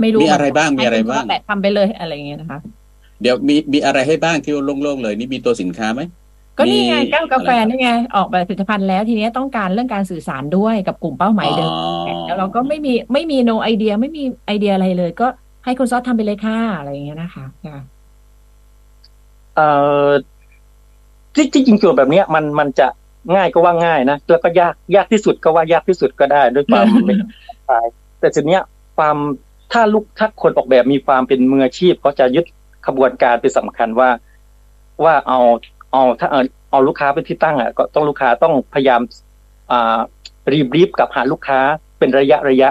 ไม่รู้มีอะไรบ้างมีอะไรบ้างให้คุณซสแหละทำไปเลยอะไรเงี้ยนะคะ เดี๋ยวมีมีอะไรให้บ้างที่ว่าโล่งๆเลย นี่มีตัวสินค้าไหมก็นี่ไงมีแก้วกาแฟอะไรครับนี่ไงออกแบบผลิตภัณฑ์แล้วทีนี้ต้องการเรื่องการสื่อสารด้วยกับกลุ่มเป้าหมายเดิมอ๋อแล้วเราก็ไม่มีไม่มี no ไอเดียไม่มีไอเดียอะไรเลย ก็ให้คุณซอสทำไปเลยค่ะอะไรอย่างเงี้ยนะคะค่ะเอ่อที่ที่จริงโจทย์แบบเนี้ยมันมันจะ ง่ายก็ว่าง่ายนะแล้วก็ยากยากที่สุดก็ว่ายากที่สุดก็ได้ ด้วยความเป็นสายแต่ทีเนี้ยความถ้าลูกถ้าคนออกแบบมีความเป็นมืออาชีพเขาจะยึดขบวนการเป็นสำคัญว่า ว่าเอาเอาถ้าเอาเอาลูกค้าเป็นที่ตั้งอะก็ต้องลูกค้าต้องพยายามอ่ารีบรีบกับหาลูกค้าเป็นระยะระยะ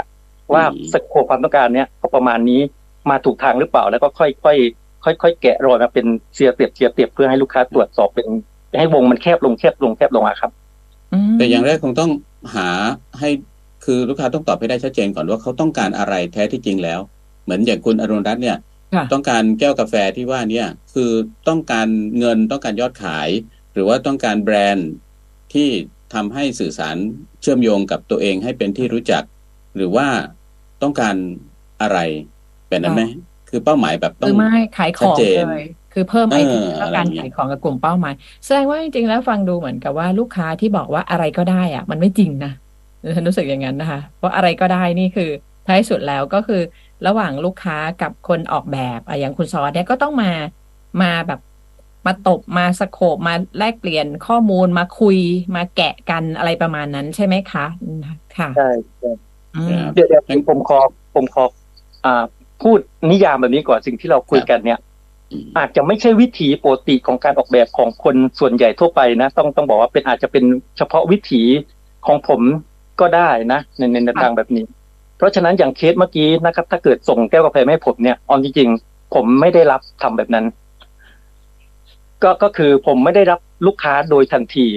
ว่าอืมสโคปความต้องการเนี้ยก็ประมาณนี้มาถูกทางหรือเปล่า แล้วก็ค่อยค่อยค่อยค่อยๆแกะรอยมาเป็นเสียเตียบเสียเตียบเพื่อให้ลูกค้าตรวจสอบเป็น ให้วงมันแคบลงแคบลงแคบลงอะครับมแต่อย่างแรกคงต้องหาให้คือลูกค้าต้องตอบให้ได้ชัดเจนก่อนว่าเขาต้องการอะไรแท้ที่จริงแล้ว เหมือนอย่างคุณอรุณรัตน์เนี่ยค่ะต้องการแก้วกาแฟที่ว่าเนี่ยคือต้องการเงินต้องการยอดขาย หรือว่าต้องการแบรนด์ที่ทำให้สื่อสารเชื่อมโยงกับตัวเองให้เป็นที่รู้จัก หรือว่าต้องการอะไรแบบนั้นไหมคือเป้าหมายแบบต้อคืงอไม่ขายของชัดเจนเลย คือเพิ่มไอเทมเออแล้วการอะไรอย่างเงี้ยขายของกับกลุ่มเป้าหมายแสดงว่าจริงๆแล้วฟังดูเหมือนกับว่าลูกค้าที่บอกว่าอะไรก็ได้อะมันไม่จริงนะฉันรู้สึกอย่างนั้นนะคะ เพราะอะไรก็ได้นี่คือท้ายสุดแล้วก็คือระหว่างลูกค้ากับคนออกแบบอะอย่างคุณซอสเนี่ยก็ต้องมามาแบบมาตบมาสโคบมาแลกเปลี่ยนข้อมูลมาคุยมาแกะกันอะไรประมาณนั้นใช่ไหมคะอืมค่ะใช่ใช่อืมเดี๋ยวเดี๋ยวผมขอผมขออ่าพูดนิยามแบบนี้ก่อนสิ่งที่เราคุยกันเนี่ย อาจจะไม่ใช่วิถีปกติของการออกแบบของคนส่วนใหญ่ทั่วไปนะ ต้องต้องบอกว่าเป็นอาจจะเป็นเฉพาะวิถีของผมก็ได้นะในในทางแบบนี้ เพราะฉะนั้นอย่างเคสเมื่อกี้นะครับ ถ้าเกิดส่งแก้วกาแฟมาให้ผมเนี่ยออนจริงๆ ผมไม่ได้รับทำแบบนั้น ก็ก็คือผมไม่ได้รับลูกค้าโดยทันที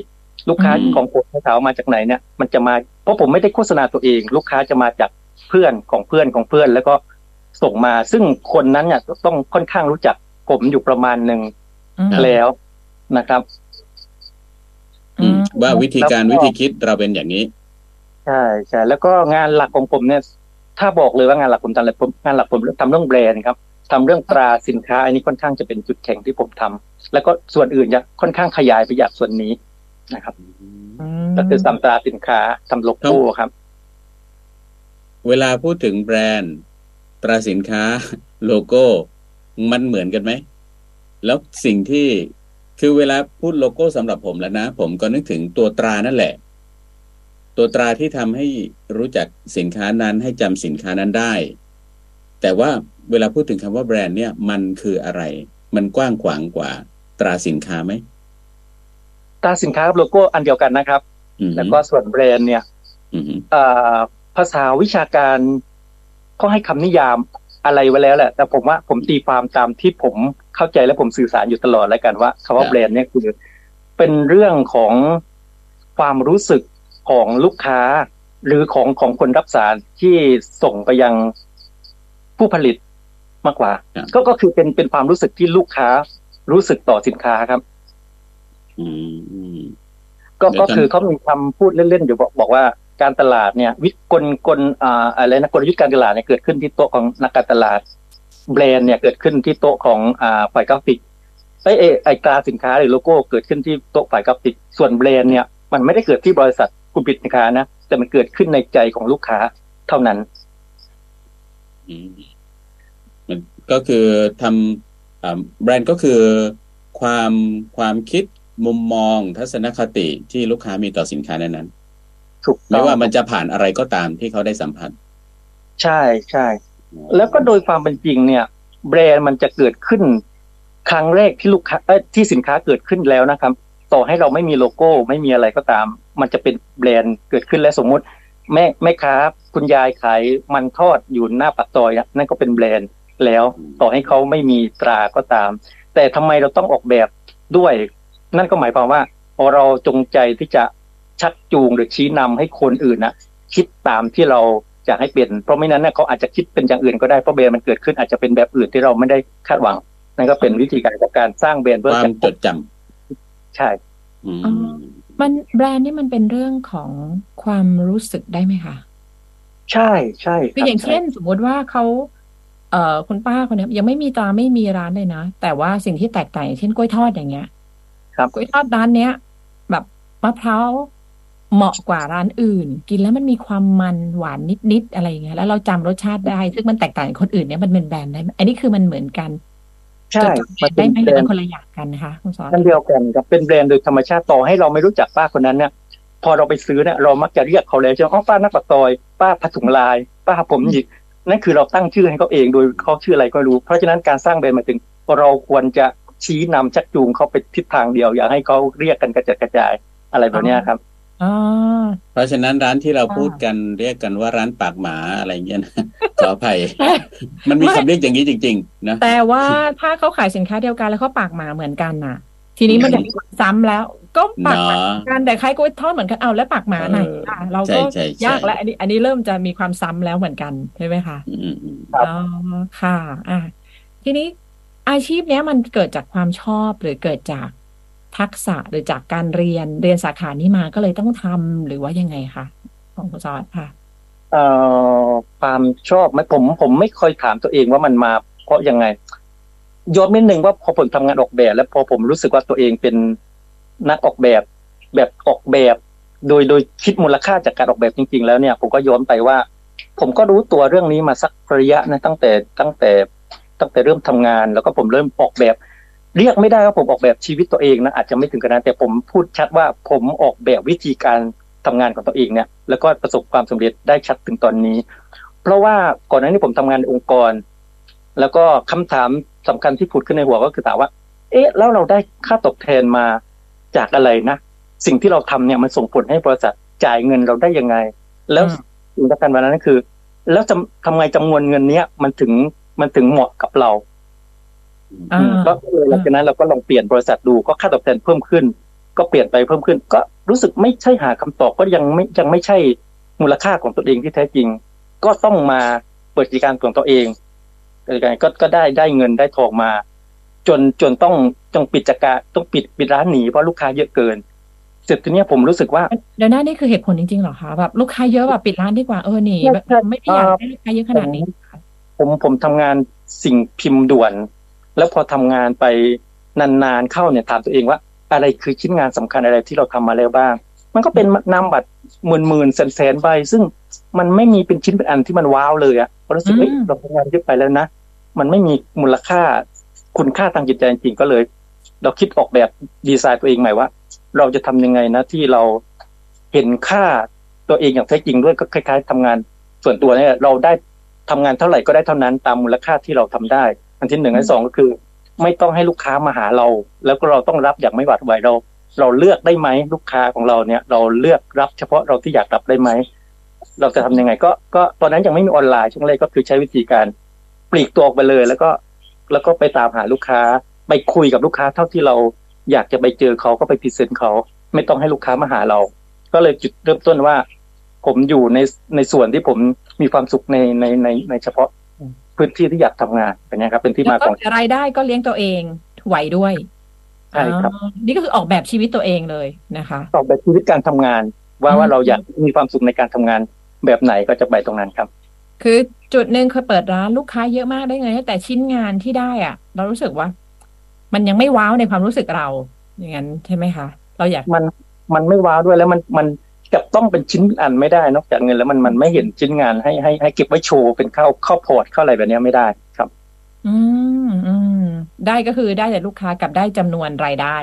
ลูกค้าของผมถามว่ามาจากไหนเนี่ย มันจะมาเพราะผมไม่ได้โฆษณาตัวเอง ลูกค้าจะมาจากเพื่อนของเพื่อนของเพื่อน แล้วก็ส่งมาซึ่งคนนั้นเนี่ยต้องค่อนข้างรู้จัก ผมอยู่ประมาณหนึ่งอืมแล้วนะครับอืมว่าวิธีการแล้วก็วิธีคิดเราเป็นอย่างนี้ใช่ใช่แล้วก็งานหลักของผมเนี่ย ถ้าบอกเลยว่างานหลักผมทำอะไรผมงานหลักผมทำเรื่องแบรนด์ครับทำเรื่องตราสินค้า อันนี้ค่อนข้างจะเป็นจุดแข็งที่ผมทำแล้วก็ส่วนอื่นจะค่อนข้างขยายไปจากส่วนนี้นะครับอืมก็คือทำตราสินค้าทำโลโก้ครับ เวลาพูดถึงแบรนด์ ตราสินค้า โลโก้ มันเหมือนกันไหม แล้วสิ่งที่คือเวลาพูดโลโก้สำหรับผมแล้วนะ ผมก็นึกถึงตัวตรานั่นแหละ ตัวตราที่ทำให้รู้จักสินค้านั้นให้จำสินค้านั้นได้ แต่ว่าเวลาพูดถึงคำว่าแบรนด์เนี่ย มันคืออะไร มันกว้างขวางกว่า ตราสินค้าไหมตราสินค้ากับโลโก้อันเดียวกันนะครับอืมแล้วก็ส่วนแบรนด์เนี่ยอืมเอ่อภาษาวิชาการก็ให้คำนิยาม อะไรไว้แล้วแหละ แต่ผมว่าผมตีความตามที่ผมเข้าใจและผมสื่อสารอยู่ตลอดแล้วกันว่าคำว่าแบรนด์เนี่ยคือเป็นเรื่องของความรู้สึกของลูกค้า หรือของของคนรับสารที่ส่งไปยังผู้ผลิตมากกว่าครับก็ก็คือเป็นเป็นความรู้สึกที่ลูกค้ารู้สึกต่อสินค้าครับอืมอืมก็เดี๋ยวก็ก่อนคือเขามีคำพูดเล่นๆอยู่บอกบอกว่า การตลาดเนี่ย วิกลกลอ่าอะไรนะกลยุทธ์การตลาดเนี่ยเกิดขึ้นที่โต๊ะของนักการตลาด แบรนด์เนี่ยเกิดขึ้นที่โต๊ะของอ่าฝ่ายกราฟิกไอ้ไอ้ไอตราสินค้าหรือโลโก้เกิดขึ้นที่โต๊ะฝ่ายกราฟิกส่วนแบรนด์เนี่ย มันไม่ได้เกิดที่บริษัทผู้ผลิตสินค้านะแต่มันเกิดขึ้นในใจของลูกค้าเท่านั้นมันก็คือทำแบรนด์ก็คือความความคิดมุมมองทัศนคติที่ลูกค้ามีต่อสินค้านั้น ถูกๆต้ไม่องว่ามันจะผ่านอะไรก็ตามที่เขาได้สัมผัส ใช่ใช่ แล้วก็โดยความเป็นจริงเนี่ย แบรนด์มันจะเกิดขึ้น ครั้งแรกที่ลูกค้าเอ้ยที่สินค้าเกิดขึ้นแล้วนะครับ ต่อให้เราไม่มีโลโก้ไม่มีอะไรก็ตาม มันจะเป็นแบรนด์เกิดขึ้นและสมมุติ แม่แม่ค้าคุณยายขายมันทอดอยู่หน้าปากซอยอะนั่นก็เป็นแบรนด์แล้ว ต่อให้เขาไม่มีตราก็ตาม แต่ทำไมเราต้องออกแบบด้วย นั่นก็หมายความว่าพอเราจงใจที่จะ ชักจูงหรือชี้นำให้คนอื่นนะคิดตามที่เราอยากให้เป็น เพราะไม่นั้นเนี่ยเขาอาจจะคิดเป็นอย่างอื่นก็ได้เพราะแบรนด์มันเกิดขึ้นอาจจะเป็นแบบอื่นที่เราไม่ได้คาดหวังนั่นก็เป็นวิธีการของการสร้างแบรนด์คเพื่อวามจะจดจใช่ำอืมอ๋อมันแบรนด์นี่มันเป็นเรื่องของความรู้สึกได้ไหมคะใช่ใช่คืออย่างเช่น สมมุติว่าเขาเอ่อคุณป้าคนเนี้ยยังไม่มีตราไม่มีร้านเลยนะแต่ว่าสิ่งที่แตกต่างอย่างเช่นกล้วยทอดอย่างเงี้ย ครับกล้วยทอดร้านเนี้ย แบบมะพร้าว เหมาะกว่าร้านอื่น กินแล้วมันมีความมันหวานนิดๆอะไรอย่างเงี้ยแล้วเราจำรสชาติได้ ซึ่งมันแตกต่างจากคนอื่นเนี่ยมันเป็นแบรนด์ได้ไหมอันนี้คือมันเหมือนกันใช่จดจำแบรนด์ได้ไหมหแบรือรเป็นนด์คนละอย่างกันนะคะคุณสอนนั่นเดียวกันครับเป็นแบรนด์โดยธรรมชาติต่อให้เราไม่รู้จักป้าคนนั้นเนี่ยพอเราไปซื้อเนี่ยเรามักจะเรียกเขาเลยใช่ไหมอ๋อป้าหน้าปากซอย ป้าผ้าถุงลาย ป้าผมหยิกนั่นคือเราตั้งชื่อให้เขาเองโดยเขาชื่ออะไรก็รู้ เพราะฉะนั้นการสร้างแบรนด์หมายถึงเราควรจะชี้นำชักจูงเขาไปทิศทางเดียว อย่าให้เขาเรียกกันกระจัดกระจายอะไรแบบเนี้ยครับอ๋อ เพราะฉะนั้นร้านที่เราค่ะพูดกันเรียกกันว่าร้านปากหมาอะไรเงี้ยนะขออภัยมันมีคำเรียกอย่างนี้จริง ๆ นะแต่ว่าถ้าเขาขายสินค้าเดียวกันแล้วเขาปากหมาเหมือนกันน่ะ ทีนี้มันจะซ้ำแล้วก็ปากหมาเนาะเหมือนกันแต่ใครก็ทอดเหมือนกันเอาแล้วปากหมาไหนล่ะเราก็ใช่ใช่ใช่ยากแล้วอันนี้ อันนี้เริ่มจะมีความซ้ำแล้วเหมือนกันใช่ไหมคะอืมอืมครับอ๋อค่ะ อะทีนี้อาชีพเนี้ยมันเกิดจากความชอบหรือเกิดจาก ทักษะหรือจากการเรียนเรียนสาขานี้มาก็เลยต้องทำหรือว่ายังไงคะของคุณซอสค่ะเอ่อความชอบไหมผมผมไม่เคยถามตัวเองว่ามันมา เพราะยังไงย้อนนิดนึงว่าพอผมทำงานออกแบบ แล้วพอผมรู้สึกว่าตัวเองเป็นนักออกแบบ แบบออกแบบ โดยโดยคิดมูลค่าจากการออกแบบจริง ๆ แล้วเนี่ยผมก็ย้อนไปว่า ผมก็รู้ตัวเรื่องนี้มาสักระยะนะตั้งแต่ตั้งแต่ตั้งแต่เริ่มทำงาน แล้วก็ผมเริ่มออกแบบ เรียกไม่ได้ว่าผมออกแบบชีวิตตัวเองนะอาจจะไม่ถึงขนาดนั้นแต่ผมพูดชัดว่าผมออกแบบวิธีการทำงานของตัวเองเนี่ย แล้วก็ประสบความสำเร็จได้ชัดถึงตอนนี้ เพราะว่าก่อนหน้านี้ผมทำงานในองค์กร แล้วก็คำถามสำคัญที่ผุดขึ้นในหัวก็คือถามว่า เอ๊ะ แล้วเราได้ค่าตอบแทนมาจากอะไรนะ สิ่งที่เราทำเนี่ยมันส่งผลให้บริษัทจ่ายเงินเราได้ยังไง แล้วอืมสิ่งสำคัญวันนั้นก็คือ แล้วจะทำไงจำนวนเงินเนี้ยมันถึงมันถึงเหมาะกับเราอ่าอืม ก็เลยหลังจากนั้นเราก็ลองเปลี่ยนบริษัทดูก็ค่าตอบแทนเพิ่มขึ้น ก็เปลี่ยนไปเพิ่มขึ้น ก็รู้สึกไม่ใช่หาคำตอบก็ยังไม่ยังไม่ใช่มูลค่าของตัวเองที่แท้จริง ก็ต้องมาเปิดกิจการของตัวเองก็ก็ได้ได้เงินได้ทองมา จนจนต้องต้องปิดจักรต้องปิดปิดร้านหนีเพราะลูกค้าเยอะเกินเสร็จทีนี้ผมรู้สึกว่าเดี๋ยวหน้านี่คือเหตุผลจริงๆเหรอคะแบบลูกค้าเยอะแบบปิดร้านดีกว่าเออหนีแบบไม่ได้อยากได้ลูกค้าเยอะขนาดนี้ค่ะผมผมทำงานสิ่งพิมพ์ด่วน แล้วพอทำงานไปนานๆเข้าเนี่ยถามตัวเองว่า อะไรคือชิ้นงานสำคัญอะไรที่เราทำมาแล้วบ้าง มันก็เป็นนามบัตรหมื่นหมื่นแสนแสนใบซึ่งมันไม่มีเป็นชิ้นเป็นอันที่มันว้าวเลยอะเรารู้สึกเฮ้ยเราทำงานเยอะไปแล้วนะมันไม่มีมูลค่าคุณค่าทางจิตใจจริงๆก็เลย เราคิดออกแบบดีไซน์ตัวเองใหม่ว่า เราจะทำยังไงนะที่เราเห็นค่าตัวเองอย่างแท้จริงด้วยก็คล้าย ๆทำงานส่วนตัวเนี่ยเราได้ทำงานเท่าไหร่ก็ได้เท่านั้นตามมูลค่าที่เราทำได้ อันที่หนึ่งอันสองก็คือ ไม่ต้องให้ลูกค้ามาหาเรา แล้วก็เราต้องรับอย่างไม่หวาดไหวเรา เราเลือกได้ไหมลูกค้าของเราเนี่ย เราเลือกรับเฉพาะเราที่อยากรับได้ไหมเราจะทำยังไงก็ก็ตอนนั้นยังไม่มีออนไลน์ช่วงแรกก็คือใช้วิธีการปลีกตัวออกไปเลย แล้วก็แล้วก็ไปตามหาลูกค้า ไปคุยกับลูกค้าเท่าที่เราอยากจะไปเจอเขาก็ไป present เขา ไม่ต้องให้ลูกค้ามาหาเรา ก็เลยจุดเริ่มต้นว่า ผมอยู่ในในส่วนที่ผมมีความสุขในในในในเฉพาะ พื้นที่ที่อยากทำงานเป็นไงครับ เป็นที่มาแล้วขก็องรายได้ก็เลี้ยงตัวเองไหวด้วยใช่ครับอ๋อนี่ก็คือออกแบบชีวิตตัวเองเลยนะคะตอบแบบชีวิตการทำงาน ว่าอืมว่าเราอยากมีความสุขในการทำงานแบบไหนก็จะไปตรงนั้นครับ คือจุดหนึ่งเคยเปิดร้านลูกค้าเยอะมากได้เงินแต่ชิ้นงานที่ได้อะ เรารู้สึกว่า มันยังไม่ว้าวในความรู้สึกเรา อย่างนั้นใช่ไหมคะ เราอยากมันมันไม่ว้าวด้วยแล้วมันมัน กับต้องเป็นชิ้นเป็นอันไม่ได้ นอกจากเงินแล้วมันมันไม่เห็นชิ้นงานให้ให้ให้เก็บไว้โชว์เป็นเข้าเข้าพอร์ตเข้าอะไรแบบเนี้ยไม่ได้ครับ อืมอืมได้ก็คือได้แต่ลูกค้ากับได้จำนวนรายได้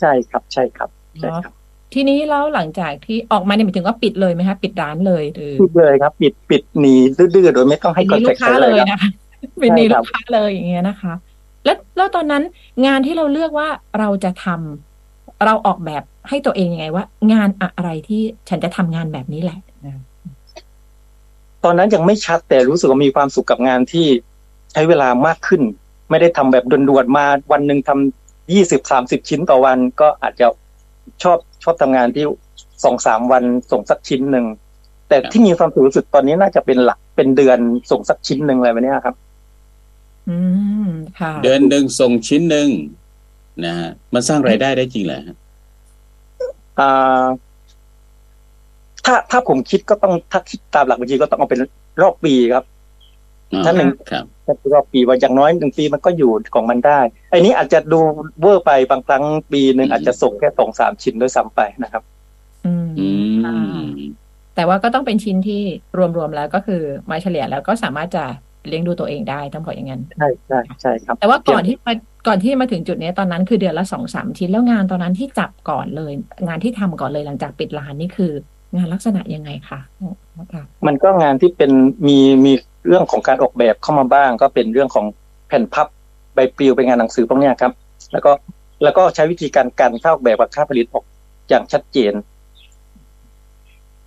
ใช่ครับใช่ครับใช่ครับทีนี้แล้วหลังจากที่ออกมาเนี่ยหมายถึงว่าปิดเลยไหมคะปิดร้านเลยหรือปิดเลยครับ ปิดปิดหนีดื้อๆโดยไม่ต้องให้ปิดคหอนนี้แทลูคกค้าเลเลยยครับนะคะปิดหนี้ใช่ครัลูบกค้าเลยอย่างเงี้ยนะคะ แล้วแล้วตอนนั้นงานที่เราเลือกว่าเราจะทำ เราออกแบบให้ตัวเองยังไงว่า งานอะไรที่ฉันจะทำงานแบบนี้แหละนะตอนนั้นยังไม่ชัดแต่รู้สึกว่ามีความสุขกับงานที่ใช้เวลามากขึ้น ไม่ได้ทำแบบด่วนๆมาวันหนึ่งทำยี่สิบสามสิบชิ้นต่อวันก็อาจจะชอบชอบทำงานที่สองสามวันส่งสักชิ้นหนึ่งแต่ที่มีความสุขที่สุดตอนนี้น่าจะเป็นหลักเป็นเดือนส่งสักชิ้นหนึ่งอะไรแบบเนี้ยครับ อืมค่ะ เดือนหนึ่งส่งชิ้นหนึ่ง นะฮะมันสร้างรายได้ได้จริงเหรอฮะอ่าถ้าถ้าผมคิดก็ต้องถ้าคิดตามหลักบัญชีก็ต้องเอาเป็นรอบปีครับอ๋อท่านหนึ่งครับถ้ารอบปีว่าอย่างน้อยหนึ่งปีมันก็อยู่ของมันได้ไอ้นี้อาจจะดูเวอร์ไปบางครั้งปีหนึ่งอาจจะส่งแค่สองสามชิ้นด้วยซ้ำไปนะครับ อืมอืค่ะมแต่ว่าก็ต้องเป็นชิ้นที่รวมๆแล้วก็คือมาเฉลี่ยแล้วก็สามารถจะเลี้ยงดูตัวเองได้ต้องบอกอย่างนั้นใช่ใช่ใช่ครับ แต่ว่าก่อนที่มา ก่อนที่มาถึงจุดนี้ตอนนั้นคือเดือนละสองสามชิ้นแล้วงานตอนนั้นที่จับก่อนเลย งานที่ทำก่อนเลยหลังจากปิดร้านนี่คืองานลักษณะยังไงคะค่ะมันก็งานที่เป็นมีมีเรื่องของการออกแบบเข้ามาบ้าง ก็เป็นเรื่องของแผ่นพับใบปลิวเป็นงานหนังสือพวกเนี้ยครับ แล้วก็แล้วก็ใช้วิธีการกันค่าออกแบบกับค่าผลิตออกอย่างชัดเจน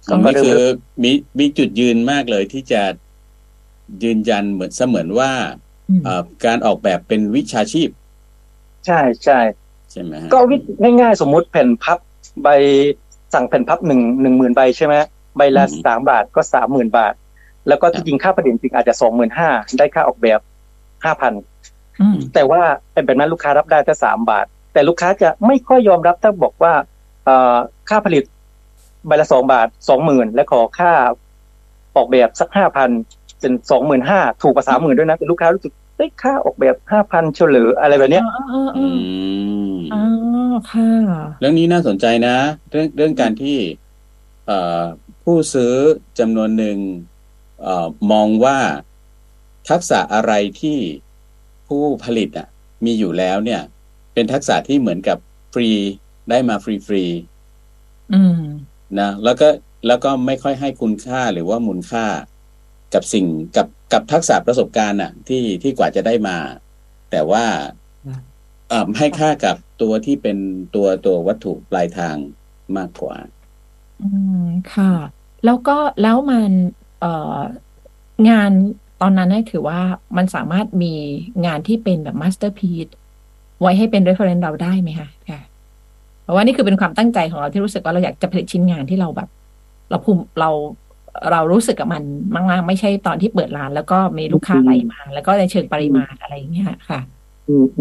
ตรงนี้คือมีมีจุดยืนมากเลยที่จะยืนยันเหมือนเสมือนว่าอืมเอ่อการออกแบบเป็นวิชาชีพ ใช่ใช่ใช่ไหมฮะก็วิธีง่ายๆ สมมุติแผ่นพับใบสั่งแผ่นพับหนึ่งหนึ่งหมื่นใบใช่ไหมใบละสามบาทก็สามหมื่นบาท แล้วก็ที่จริงค่าประเด็นจริงอาจจะสองหมื่นห้าได้ค่าออกแบบห้าพันอืมแต่ว่าเป็นแบบนั้นลูกค้ารับได้แค่สามบาท แต่ลูกค้าจะไม่ค่อยยอมรับถ้าบอกว่าเอ่อค่าผลิตใบละสองบาทสองหมื่นและขอค่าออกแบบสักห้าพันเป็นสองหมื่นห้าถูกกว่าสามหมื่นด้วยนะแต่ลูกค้ารู้สึก เอ้ยค่าออกแบบห้าพันเฉลออะไรแบบเนี้ยอ๋ออ๋ออือ๋อมอ๋อค่ะเรื่องนี้น่าสนใจนะ เรื่องเรื่องการที่เอ่อผู้ซื้อจำนวนหนึ่งเอ่อมองว่าทักษะอะไรที่ผู้ผลิตอะ มีอยู่แล้วเนี่ย เป็นทักษะที่เหมือนกับฟรีได้มาฟรีฟรีอืมๆนะแล้วก็แล้วก็ไม่ค่อยให้คุณค่าหรือว่ามูลค่ากับสิ่งกับ กับทักษะประสบการณ์อะ ที่ที่กว่าจะได้มา แต่ว่าอืมเอ่อให้ค่ากับตัวที่เป็นตัวตัววัตถุปลายทางมากกว่า อืมค่ะ แล้วก็แล้วมันเอ่องานตอนนั้นเนี่ยถือว่ามันสามารถมีงานที่เป็นแบบมาสเตอร์พีซไว้ให้เป็น reference เราได้ไหมคะค่ะเพราะว่านี่คือเป็นความตั้งใจของเราที่รู้สึกว่าเราอยากจะผลิตชิ้นงานที่เราแบบ เราภูมิเรา เรารู้สึกกับมันมากๆไม่ใช่ตอนที่เปิดร้าน แล้วก็มีลูกค้าไหลมา แล้วก็ในเชิงปริมาณอะไรอย่างเงี้ยค่ะ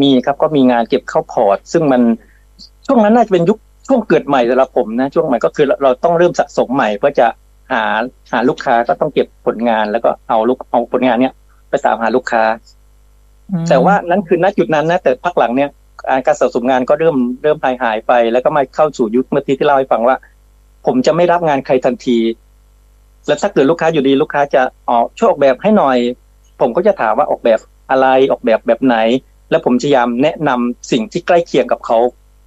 มีครับก็มีงานเก็บเข้าพอร์ต ซึ่งมันช่วงนั้นน่าจะเป็นยุคช่วงเกิดใหม่สำหรับผมนะช่วงใหม่ก็คือเราต้องเริ่มสะสมใหม่เพื่อจะหาหาลูกค้าก็ต้องเก็บผลงานแล้วก็เอาลูกเอาผลงานเนี้ยไปตามหาลูกค้า แต่ว่านั้นคือณจุดนั้นนะแต่พักหลังเนี้ยการสะสมงานก็เริ่มเริ่มหายหายไป แล้วก็มาเข้าสู่ยุคเมื่อกี้ที่เล่าให้ฟังว่า ผมจะไม่รับงานใครทันที แล้วถ้าเกิดลูกค้าอยู่ดีลูกค้าจะออกช่วยออกแบบให้หน่อย ผมก็จะถามว่าออกแบบอะไรออกแบบแบบไหน แล้วผมพยายามแนะนำสิ่งที่ใกล้เคียงกับเขา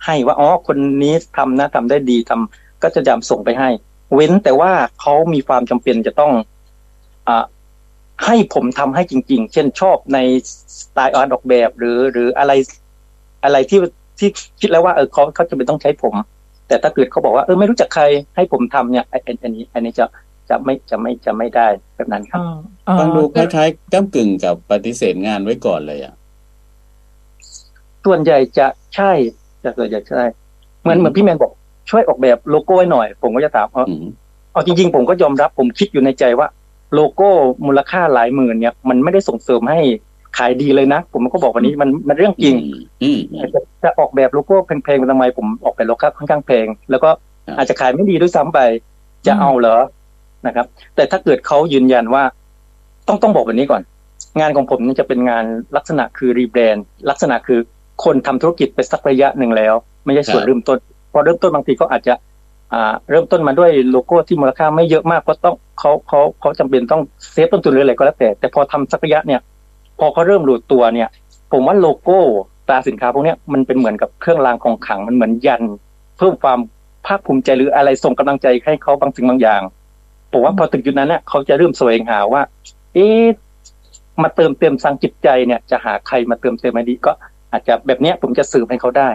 ให้ว่าอ๋อคนนี้ทำนะทำได้ดีทำก็จะพยายามส่งไปให้ เว้นแต่ว่าเขามีความจำเป็นจะต้องอ่าให้ผมทำให้จริง ๆ เช่นชอบในสไตล์อาร์ตออกแบบหรือหรืออะไรอะไรที่ที่คิดแล้วว่าเออเขาเขาจะเป็นต้องใช้ผม แต่ถ้าเกิดเขาบอกว่าเออไม่รู้จักใครให้ผมทำเนี่ยไอ้อันนี้ อันนี้จะ จะไม่จะไม่จะไม่ได้แบบนั้นครับฟังดูคล้ายๆก้ากึ่งกับปฏิเสธงานไว้ก่อนเลยอะส่วนใหญ่จะใช่จะส่วนใหญ่ใช่เหมือนเหมือนพี่แมนบอกช่วยออกแบบโลโก้ให้หน่อย ผมก็จะถามเออเอาจริง ๆ ผมก็ยอมรับ ผมคิดอยู่ในใจว่า โลโก้มูลค่าหลายหมื่นเนี่ย มันไม่ได้ส่งเสริมให้ขายดีเลยนะ ผมก็บอกวันนี้มันมันเรื่องจริงจะจะออกแบบโลโก้แพงๆทำไมผมออกแบบโลโก้ค่อนข้างแพงแล้วก็อาจจะขายไม่ดีด้วยซ้ำไป จะเอาเหรอ นะครับ แต่ถ้าเกิดเขายืนยันว่า ต้องต้องบอกแบบนี้ก่อน งานของผมนี่จะเป็นงานลักษณะคือ rebrand ลักษณะคือคนทำธุรกิจไปสักระยะหนึ่งแล้ว ไม่ใช่ส่วนเริ่มต้นพอเริ่มต้นบางทีก็อาจจะอ่าเริ่มต้นมาด้วยโลโก้ที่มูลค่าไม่เยอะมากเพราะต้องเขาเขาเขาจำเป็นต้อง save ต้นทุนหรืออะไรก็แล้วแต่ แต่พอทำสักระยะเนี่ย พอเขาเริ่มรู้ตัวเนี่ย ผมว่าโลโก้ตราสินค้าพวกนี้มันเป็นเหมือนกับเครื่องรางของขลังมันเหมือนยัน เพิ่มความภาคภูมิใจหรืออะไรส่งกำลังใจให้เขาบางสิ่งบางอย่าง ผมว่าพอถึงจุดนั้นเนี่ยเขาจะเริ่มแสวงหาว่า เอ๊ะมาเติมเต็มสังจิตใจเนี่ย จะหาใครมาเติมเต็มมาดีก็อาจจะแบบเนี้ยผมจะสืบให้เขาได้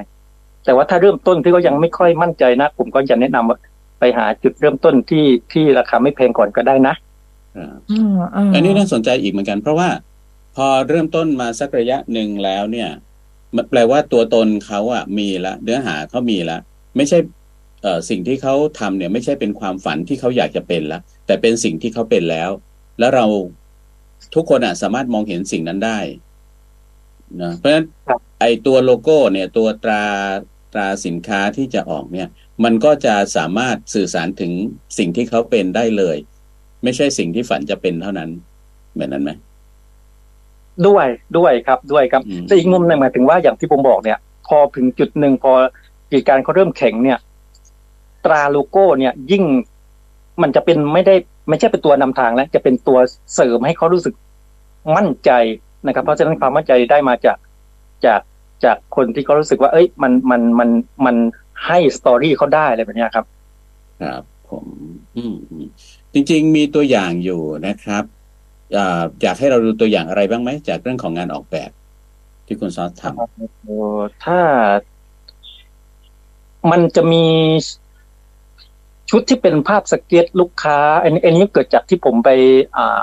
แต่ว่าถ้าเริ่มต้นที่เขายังไม่ค่อยมั่นใจนะผมก็จะแนะนำว่าไปหาจุดเริ่มต้นที่ที่ราคาไม่แพงก่อนก็ได้นะอันนี้น่าสนใจอีกเหมือนกัน เพราะว่าพอเริ่มต้นมาสักระยะหนึ่งแล้วเนี่ยแปลว่าตัวตนเขาอะมีละเนื้อหาเขามีละไม่ใช่เอ่อ สิ่งที่เขาทำเนี่ยไม่ใช่เป็นความฝันที่เขาอยากจะเป็นละแต่เป็นสิ่งที่เขาเป็นแล้ว แล้วเราทุกคนอะสามารถมองเห็นสิ่งนั้นได้นะเพราะฉะนั้นไอตัวโลโก้เนี่ย ตัวตราตราสินค้าที่จะออกเนี่ย มันก็จะสามารถสื่อสารถึงสิ่งที่เขาเป็นได้เลย ไม่ใช่สิ่งที่ฝันจะเป็นเท่านั้นแบบนั้นไหมด้วยด้วยครับด้วยครับแต่อีกมุมหนึ่งหมายถึงว่าอย่างที่ผมบอกเนี่ย พอถึงจุดหนึ่งพอกิจการเขาเริ่มแข็งเนี่ย ตราโลโก้เนี่ยยิ่งมันจะเป็นไม่ได้ไม่ใช่เป็นตัวนำทางแล้วจะเป็นตัวเสริมให้เขารู้สึกมั่นใจนะครับ เพราะฉะนั้นความมั่นใจได้มาจากจากจากคนที่เขารู้สึกว่า เอ้ย มันมันมันมันให้สตอรี่เขาได้อะไรแบบนี้ครับ ครับ ผม อืมจริง ๆ มีตัวอย่างอยู่นะครับอยากให้เราดูตัวอย่างอะไรบ้างไหมจากเรื่องของงานออกแบบ ที่คุณซอสทำถ้า มันจะมี ชุดที่เป็นภาพสเก็ตลูกค้า อันนี้อันนี้เกิดจากที่ผมไปอ่า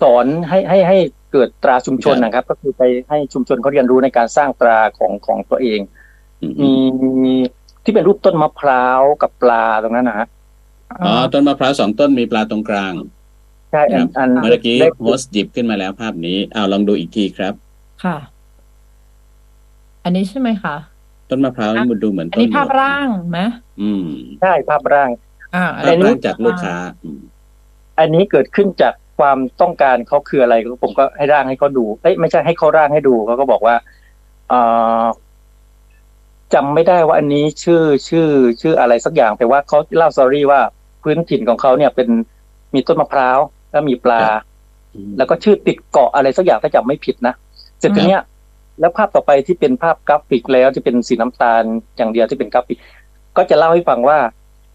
สอนให้ให้ให้เกิดตราชุมชนนะครับ ก็คือไปให้ชุมชนเขาเรียนรู้ในการสร้างตราของของตัวเองมีที่เป็นรูปต้นมะพร้าวกับปลาตรงนั้นนะฮะอ๋อต้นมะพร้าวสองต้นมีปลาตรงกลางใช่อันเมื่อกี้โฮสหยิบขึ้นมาแล้วภาพนี้เอาลองดูอีกทีครับ ค่ะ อันนี้ใช่ไหมคะ ต้นมะพร้าวมันดูเหมือนต้นนี้ภาพร่างไหมอืมใช่ภาพร่าง อ่าภาพร่างจากลูกค้าอันนี้เกิดขึ้นจากความต้องการเขาคืออะไรผมก็ให้ร่างให้เขาดูเอ้ยไม่ใช่ให้เขาร่างให้ดูเขาก็บอกว่าเออจำไม่ได้ว่าอันนี้ชื่อชื่อ ชื่ออะไรสักอย่างแต่ว่าเขาเล่า story ว่าพื้นถิ่นของเขาเนี่ยเป็นมีต้นมะพร้าวแล้วมีปลา แล้วก็ชื่อติดเกาะอะไรสักอย่างถ้าจำไม่ผิดนะเสร็จทีเนี้ย แล้วภาพต่อไปที่เป็นภาพกราฟิกแล้วที่เป็นสีน้ำตาลอย่างเดียวที่เป็นกราฟิก ก็จะเล่าให้ฟังว่า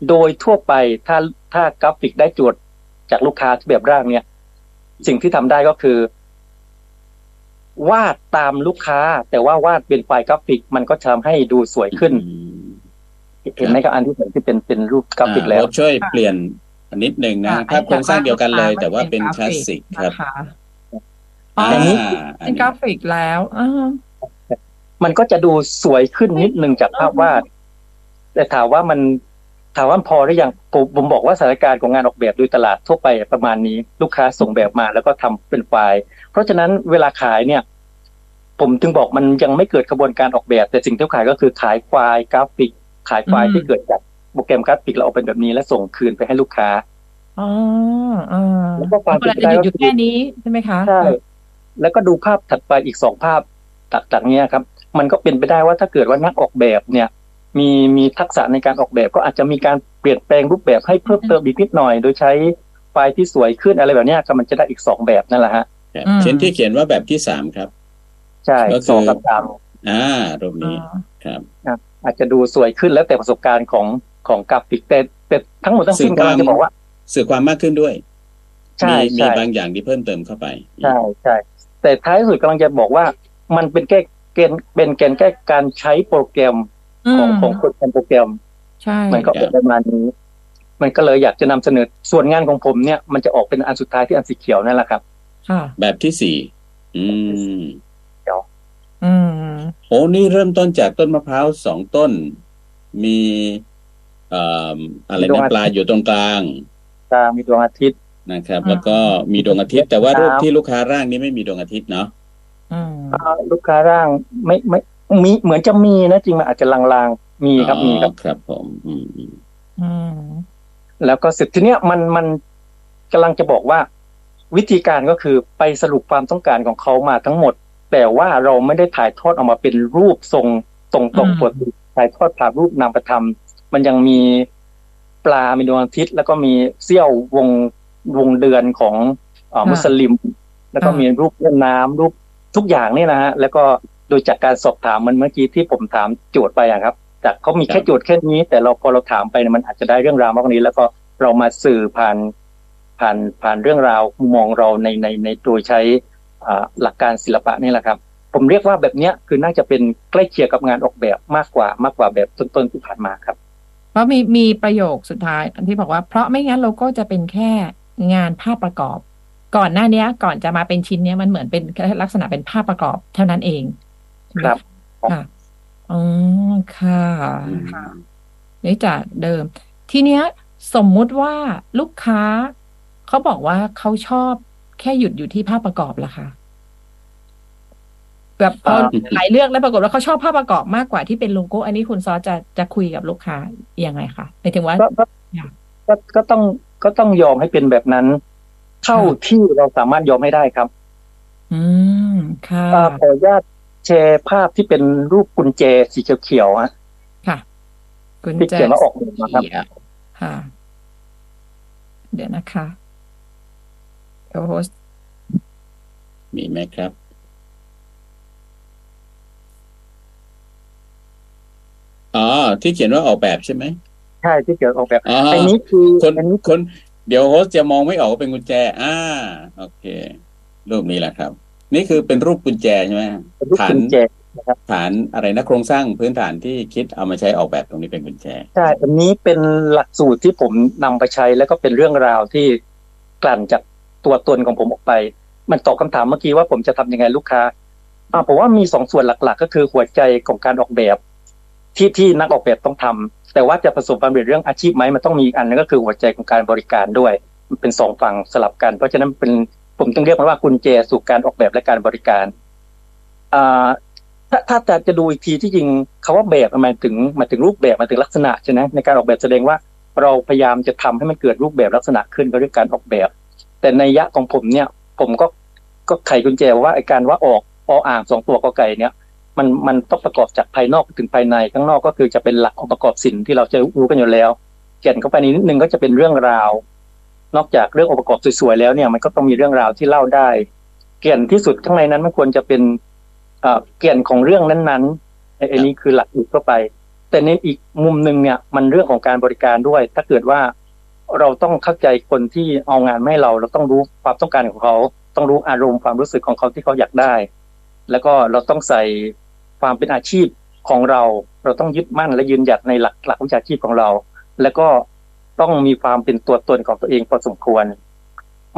โดยทั่วไปถ้าถ้ากราฟิกได้โจทย์จากลูกค้าที่แบบร่างเนี่ย สิ่งที่ทำได้ก็คือ วาดตามลูกค้า แต่ว่าวาดเป็นไฟล์กราฟิก มันก็ทำให้ดูสวยขึ้น เห็นไหมครับอันที่เห็นที่เป็นเป็นรูปกราฟิกแล้วช่วยเปลี่ยนนิดหนึ่งนะภาพโครงสร้างเดียวกันเลย แต่ว่าเป็นกราฟิกครับ อันนี้เป็นกราฟิกแล้วมันก็จะดูสวยขึ้นนิดนึงจากภาพวาดแต่ถามว่ามันถามว่าพอหรือยังผมผมบอกว่าสถานการณ์ของงานออกแบบโดยตลาดทั่วไปประมาณนี้ ลูกค้าส่งแบบมาแล้วก็ทำเป็นไฟล์ เพราะฉะนั้นเวลาขายเนี่ย ผมถึงบอกมันยังไม่เกิดกระบวนการออกแบบ แต่สิ่งที่ขายก็คือขายไฟล์กราฟิก ขายไฟล์ที่เกิดจากโปรแกรมกราฟิกเราเอาเป็นแบบนี้แล้วส่งคืนไปให้ลูกค้าอ๋ออ่าแล้วก็ความเวลาจะหยุดอยู่แค่นี้ใช่ไหมคะใช่ แล้วก็ดูภาพถัดไปอีกสองภาพจากจากเนี้ยครับ มันก็เป็นไปได้ว่าถ้าเกิดว่านักออกแบบเนี่ย มีมีทักษะในการออกแบบก็อาจจะมีการเปลี่ยนแปลงรูปแบบให้เพิ่มเติมอีกนิดหน่อย โดยใช้ไฟล์ที่สวยขึ้นอะไรแบบเนี้ยก็มันจะได้อีกสองแบบนั่นแหละฮะครับเช่นที่เขียนว่าแบบที่สามครับ ใช่ก็คือสองกับสามอ่ารูปอ๋นี้อครับครับอาจจะดูสวยขึ้นแล้วแต่ประสบการณ์ของของกราฟิกแต่แต่ทั้งหมดทั้งสิ้นสื่อความกำลังจะบอกว่าสื่อความมากขึ้นด้วยใช่มีมีใช่บางอย่างที่เพิ่มเติมเข้าไป ใช่ใช่ แต่ท้ายสุดกำลังจะบอกว่า มันเป็นแค่เกณฑ์เป็นเกณฑ์แค่การใช้โปรแกรมของมของคนทำโปรแกรมใช่มันก็เป็นประมาณนี้ มันก็เลยอยากจะนำเสนอส่วนงานของผมเนี่ยมันจะออกเป็นอันสุดท้ายที่อันสีเขียวนั่นแหละครับค่ะแบบที่สี่อืมอืมโอ้นี่เริ่มต้นจากต้นมะพร้าวสองต้น มีเอ่ออะไรดวงนะอาทิตย์ปลาอยู่ตรงกลางตามมีดวงอาทิตย์ นะครับอืมแล้วก็มีดวงอาทิตย์ แต่ว่าครับรูปที่ลูกค้าร่างนี้ไม่มีดวงอาทิตย์เนาะอืมอ่าลูกค้าร่างไม่ไม่มีเหมือนจะมีนะจริงมันอาจจะลางๆมีครับอ๋อมีครับครับ ผม อืมอืมอืมแล้วก็เสร็จทีเนี้ยมันมันกำลังจะบอกว่า วิธีการก็คือไปสรุปความต้องการของเขามาทั้งหมด แต่ว่าเราไม่ได้ถ่ายทอดออกมาเป็นรูปทรงตรงตรงอืมปกติถ่ายทอดผ่านรูปนามธรรม มันยังมีปลามีดวงอาทิตย์ แล้วก็มีเสี้ยววง วงเดือนของเออมุสลิม แล้วก็มีรูปเล่นน้ำรูปทุกอย่างเนี่ยนะฮะ แล้วก็โดยจากการสอบถามมันเมื่อกี้ที่ผมถามโจทย์ไปอะครับจากเขามีแค่โจทย์แค่นี้ แต่เราพอเราถามไปเนี่ยมันอาจจะได้เรื่องราวมากกว่านี้ แล้วก็เรามาสื่อผ่านผ่านผ่านเรื่องราวมุมมองเราในในในโดยใช้อ่าหลักการศิลปะนี่แหละครับ ผมเรียกว่าแบบเนี้ยคือน่าจะเป็นใกล้เคียงกับงานออกแบบมากกว่ามากกว่าแบบต้นๆที่ผ่านมาครับ เพราะมีมีประโยคสุดท้ายที่บอกว่าเพราะไม่งั้นเราก็จะเป็นแค่ งานภาพประกอบ ก่อนหน้าเนี้ยก่อนจะมาเป็นชิ้นเนี้ยมันเหมือนเป็นลักษณะเป็นภาพประกอบ เท่านั้นเองใช่ไหมครับค่ะอ๋อค่ะอืมค่ะนี่จากเดิม ทีเนี้ย สมมุติว่าลูกค้าเขาบอกว่าเขาชอบแค่หยุดอยู่ที่ภาพประกอบล่ะคะแบบพออ่าหลายเรื่องแล้วปรากฏว่าเขาชอบภาพประกอบมากกว่าที่เป็นโลโก้อันนี้คุณซอสจะจะคุยกับลูกค้ายังไงคะหมายถึงว่าก็ก็อยากก็ก็ต้อง ก็ต้องยอมให้เป็นแบบนั้น เท่าที่เราสามารถยอมให้ได้ครับ อืมค่ะอ่าขออนุญาตแชร์ภาพที่เป็นรูปกุญแจสีเขียวๆฮะค่ะคุณที่จะเขียนว่าออกแบบนะครับเขียวค่ะ เดี๋ยวนะคะเดี๋ยวโฮสต์มีไหมครับอ๋อที่เขียนว่าออกแบบใช่ไหม ใช่ที่เขียนออกแบบอ๋ออันนี้คือคนอันนี้คนเดี๋ยวโฮสต์จะมองไม่ออกว่าเป็นกุญแจ อ่า โอเค รูปนี้แหละครับ นี่คือเป็นรูปกุญแจใช่ไหมเป็นรูปฐานกุญแจนะครับฐานอะไรนะโครงสร้างพื้นฐานที่คิดเอามาใช้ออกแบบตรงนี้เป็นกุญแจใช่อันนี้เป็นหลักสูตรที่ผมนำไปใช้แล้วก็เป็นเรื่องราวที่กลั่นจากตัวตนของผมออกไป มันตอบคำถามเมื่อกี้ว่าผมจะทำยังไงลูกค้าอ่าผมว่ามีสองส่วนหลัก ๆ ก็คือหัวใจของการออกแบบ ที่ที่นักออกแบบต้องทำ แต่ว่าจะประสบความสำเร็จเรื่องอาชีพไหมมันต้องมีอีกอันนึงก็คือหัวใจของการบริการด้วยมันเป็นสองฝั่งสลับกัน เพราะฉะนั้นเป็นผมต้องเรียกมันว่ากุญแจสู่การออกแบบและการบริการอ่าถ้าถ้าจะจะดูอีกทีที่จริงคาว่าแบบหมายถึงหมายถึงรูปแบบหมายถึงลักษณะใช่ไหมในการออกแบบแสดงว่าเราพยายามจะทำให้มันเกิดรูปแบบลักษณะขึ้นก็ด้วยการออกแบบ แต่ในยะของผมเนี่ย ผมก็ก็ไขกุญแจว่าไอการว่าออกออ่างสองตัวกอไก่เนี่ย มันมันต้องประกอบจากภายนอกถึงภายในข้างนอกก็คือจะเป็นหลักองค์ประกอบสินที่เราจะรู้กันอยู่แล้วเขียนเข้าไปนิดนึงก็จะเป็นเรื่องราว นอกจากเรื่ององค์ประกอบสวยๆแล้วเนี่ย มันก็ต้องมีเรื่องราวที่เล่าได้ เกี่ยนที่สุดข้างในนั้นมันควรจะเป็นเอ่อเกี่ยนของเรื่องนั้นๆไอ้ไอ้นี้คือหลักอีกเข้าไป แต่ในอีกมุมหนึ่งเนี่ย มันเรื่องของการบริการด้วย ถ้าเกิดว่าเราต้องเข้าใจคนที่เอางานมาให้เรา เราต้องรู้ความต้องการของเขา ต้องรู้อารมณ์ความรู้สึกของเขาที่เขาอยากได้ แล้วก็เราต้องใส่ ความเป็นอาชีพของเรา เราต้องยึดมั่นและยืนหยัดในหลักหลักวิชาชีพของเรา แล้วก็ต้องมีความเป็นตัวตนของตัวเองพอสมควร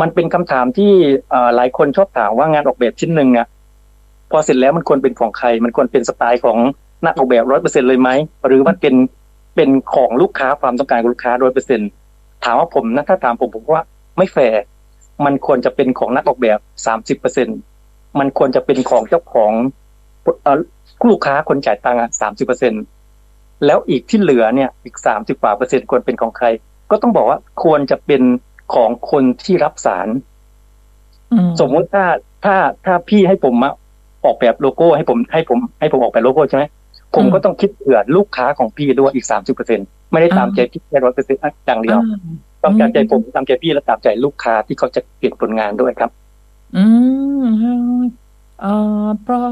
มันเป็นคำถามที่อ่อหลายคนชอบถามว่างานออกแบบชิ้นหนึ่งเนี่ยพอเสร็จแล้วมันควรเป็นของใคร มันควรเป็นสไตล์ของนักออกแบบร้อยเปอร์เซ็นต์เลยไหมหรือมันเป็นเป็นของลูกค้าความต้องการของลูกค้าร้อยเปอร์เซ็นต์ถามว่าผมนะถ้าถามผมผมว่าไม่แฟร์มันควรจะเป็นของนักออกแบบสามสิบเปอร์เซ็นต์มันควรจะเป็นของเจ้าของ ลูกค้าคนจ่ายตังค์สามสิบเปอร์เซ็นต์แล้วอีกที่เหลือเนี่ยอีกสามสิบกว่าเปอร์เซ็นต์ควรเป็นของใคร ก็ต้องบอกว่าควรจะเป็นของคนที่รับสารอืมสมมติถ้าถ้าถ้าพี่ให้ผมมาออกแบบโลโก้ให้ผมให้ผมให้ผมออกแบบโลโก้ใช่ไหมผมก็ต้องคิดเผื่อลูกค้าของพี่ด้วยอีกสามสิบเปอร์เซ็นไม่ได้ตามใจพี่แค่ร้อยเปอร์เซ็นต์อย่างเดียวอ่าต้องตามใจผมตามใจพี่และตามใจลูกค้าที่เขาจะเปลี่ยนผลงานด้วยครับ อืมเออเพราะ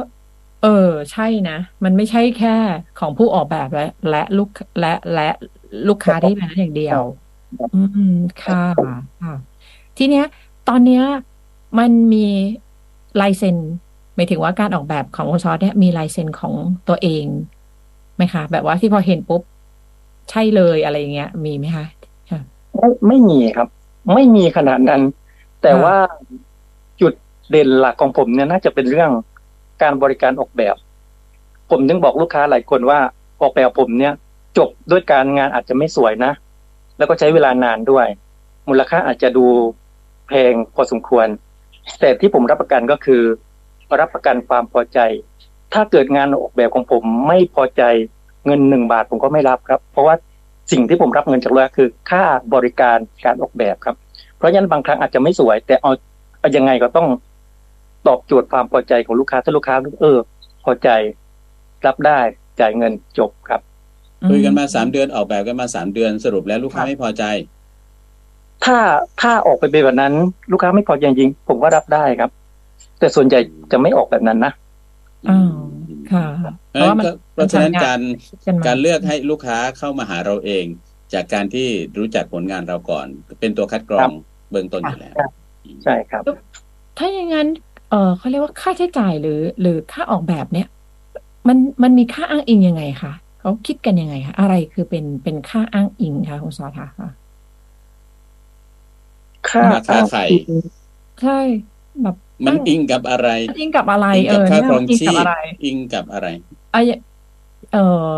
เออ ใช่นะ มันไม่ใช่แค่ของผู้ออกแบบและ และลูกและและลูกค้าที่เป็นนั้นอย่างเดียวครับอืมค่ะค่ะ ทีเนี้ย ตอนเนี้ยมันมีลายเซ็นหมายถึงว่าการออกแบบของคุณซอสเนี่ยมีลายเซ็นของตัวเองไหมคะ แบบว่าที่พอเห็นปุ๊บ ใช่เลยอะไรอย่างเงี้ย มีไหมคะค่ะไม่ไม่มีครับ ไม่มีขนาดนั้น แต่ค่ะว่าจุดเด่นหลักของผมเนี่ยน่าจะเป็นเรื่อง การบริการออกแบบ ผมถึงบอกลูกค้าหลายคนว่าออกแบบผมเนี่ยจบด้วยการงานอาจจะไม่สวยนะ แล้วก็ใช้เวลานานด้วย มูลค่าอาจจะดูแพงพอสมควร แต่ที่ผมรับประกันก็คือ รับประกันความพอใจ ถ้าเกิดงานออกแบบของผมไม่พอใจเงินหนึ่งบาทผมก็ไม่รับครับ เพราะว่าสิ่งที่ผมรับเงินจากลูกค้าคือค่าบริการการออกแบบครับ เพราะฉะนั้นบางครั้งอาจจะไม่สวย แต่เอาเอายังไงก็ต้อง ตอบโจทย์ความพอใจของลูกค้าถ้าลูกค้าเออ พอใจรับได้จ่ายเงินจบครับคุยกันมาสามเดือนออกแบบกันมาสามเดือนสรุปแล้วลูกค้าครับไม่พอใจ ถ้าถ้าออกไปเป็นแบบนั้น ลูกค้าไม่พอใจจริงๆผมก็รับได้ครับ แต่ส่วนใหญ่จะไม่ออกแบบนั้นนะอ๋อค่ะเพราะฉะนั้นก็เพราะฉะนั้นการกันมาการเลือกให้ลูกค้าเข้ามาหาเราเอง จากการที่รู้จักผลงานเราก่อน เป็นตัวคัดกรองเบื้องต้นอยู่แล้วใช่ครับ ถ้าอย่างนั้น เออเขาเรียกว่าค่าใช้จ่ายหรือ หรือค่าออกแบบเนี่ย มันมันมีค่าอ้างอิงยังไงคะเขาคิดกันยังไงคะอะไรคือเป็นเป็นค่าอ้างอิงคะคุณซอคะค่ะค่าราคาไข่ใช่แบบมันอิงกับอะไรอิงกับอะไรอิงเอกับอค่าเนี่ยครองอิงชีกับพอะไร อิงกับอะไรไอเออ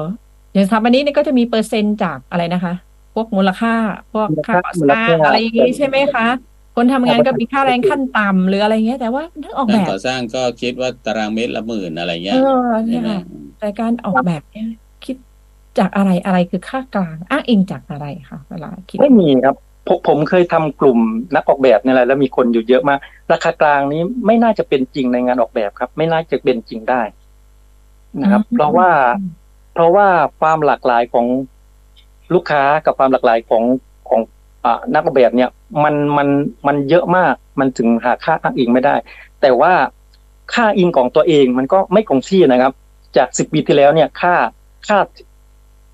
อย่างสถาบันนี้เนี่ยก็จะมีเปอร์เซ็นต์จากอะไรนะคะ พวกมูลค่า พวกค่าก่อสร้างอะไรอย่างงี้ใช่ไหมคะ คนทำงานก็มีค่าแรงขั้นต่ำหรืออะไรเงี้ย แต่ว่าทั้งออกกาแบรบก่อสร้างก็คิดว่าตารางเมตรละหมื่นอะไรเงี้เอยอใช่เนี่ยไหมค่ะแต่การออกแบบเนี่ยคิดจากอะไรอะไรคือค่ากลาง อ้างอิงจากอะไรคะเวลาคิดไม่มีครับผมผมเคยทำกลุ่มนักออกแบบเนี่ยแหละแล้วมีคนอยู่เยอะมาก ราคากลางนี้ไม่น่าจะเป็นจริงในงานออกแบบครับ ไม่น่าจะเป็นจริงได้นะครับ เพราะว่า เพราะว่าความหลากหลายของลูกค้ากับความหลากหลายของของอ่า นักออกแบบเนี่ยมันมันมันเยอะมากมันถึงหาค่าอ้างอิงไม่ได้ แต่ว่าค่าอิงของตัวเองมันก็ไม่คงที่นะครับ จากสิบปีที่แล้วเนี่ยค่าค่า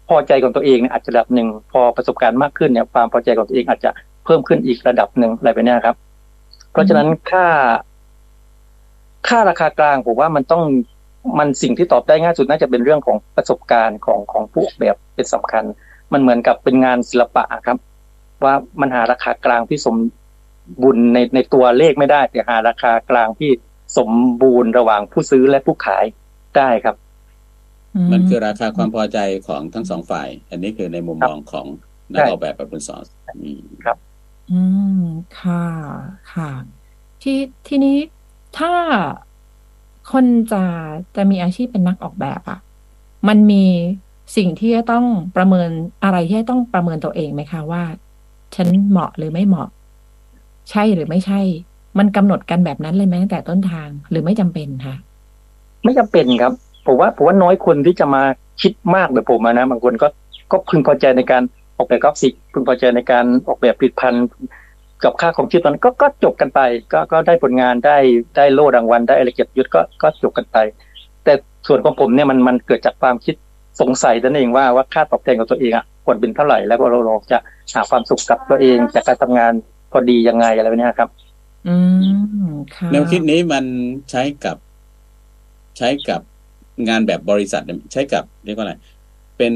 พอใจของตัวเองเนี่ยอาจจะระดับหนึ่งพอประสบการณ์มากขึ้นเนี่ยความพอใจของตัวเองอาจจะเพิ่มขึ้นอีกระดับหนึ่งอะไรแบบเนี้ยครับ เพราะฉะนั้นค่า ค่าราคากลางผมว่ามันต้องมันสิ่งที่ตอบได้ง่ายสุดน่าจะเป็นเรื่องของประสบการณ์ของของผู้ออกแบบเป็นสำคัญ มันเหมือนกับเป็นงานศิลปะครับ ว่ามันหาราคากลางที่สมบูรณ์ในในตัวเลขไม่ได้ แต่หาราคากลางที่สมบูรณ์ระหว่างผู้ซื้อและผู้ขายได้ครับ มันคือราคาความพอใจของทั้งสองฝ่าย อันนี้คือในมุมมองของนักใช่ออกแบบแบบคุณสอนอืมอืมค่ะค่ะ ที่ทีนี้ถ้าคนจะจะมีอาชีพเป็นนักออกแบบอะมันมีสิ่งที่จะต้องประเมินอะไรที่จะต้องประเมินตัวเองไหมคะว่า ฉันเหมาะหรือไม่เหมาะ ใช่หรือไม่ใช่ มันกำหนดกันแบบนั้นเลยไหมตั้งแต่ต้นทางหรือไม่จำเป็นคะไม่จำเป็นครับผมว่าผมว่าน้อยคนที่จะมาคิดมากแบบผมนะบางคนก็ก็พึงพอใจในการออกแบบกราฟิกพึงพอใจในการออกแบบผลิตภัณฑ์กับค่าของชีพตอนนั้นก็ก็จบกันไป ก็ก็ได้ผลงานได้ได้โล่รางวัลได้อะไรเกียรติยศก็ก็จบกันไป แต่ส่วนของผมเนี่ยมันมันเกิดจากความคิดสงสัยนั่นเองว่าว่าค่าตอบแทนของตัวเองอะ ควรเป็นเท่าไหร่ แล้วก็เราเราจะหาความสุขกับตัวเองจากการทำงานพอดียังไงอะไรแบบเนี้ยครับ อืมค่ะแนวคิดนี้มันใช้กับ ใช้กับงานแบบบริษัทเนี่ยใช้กับเรียกว่าอะไรเป็น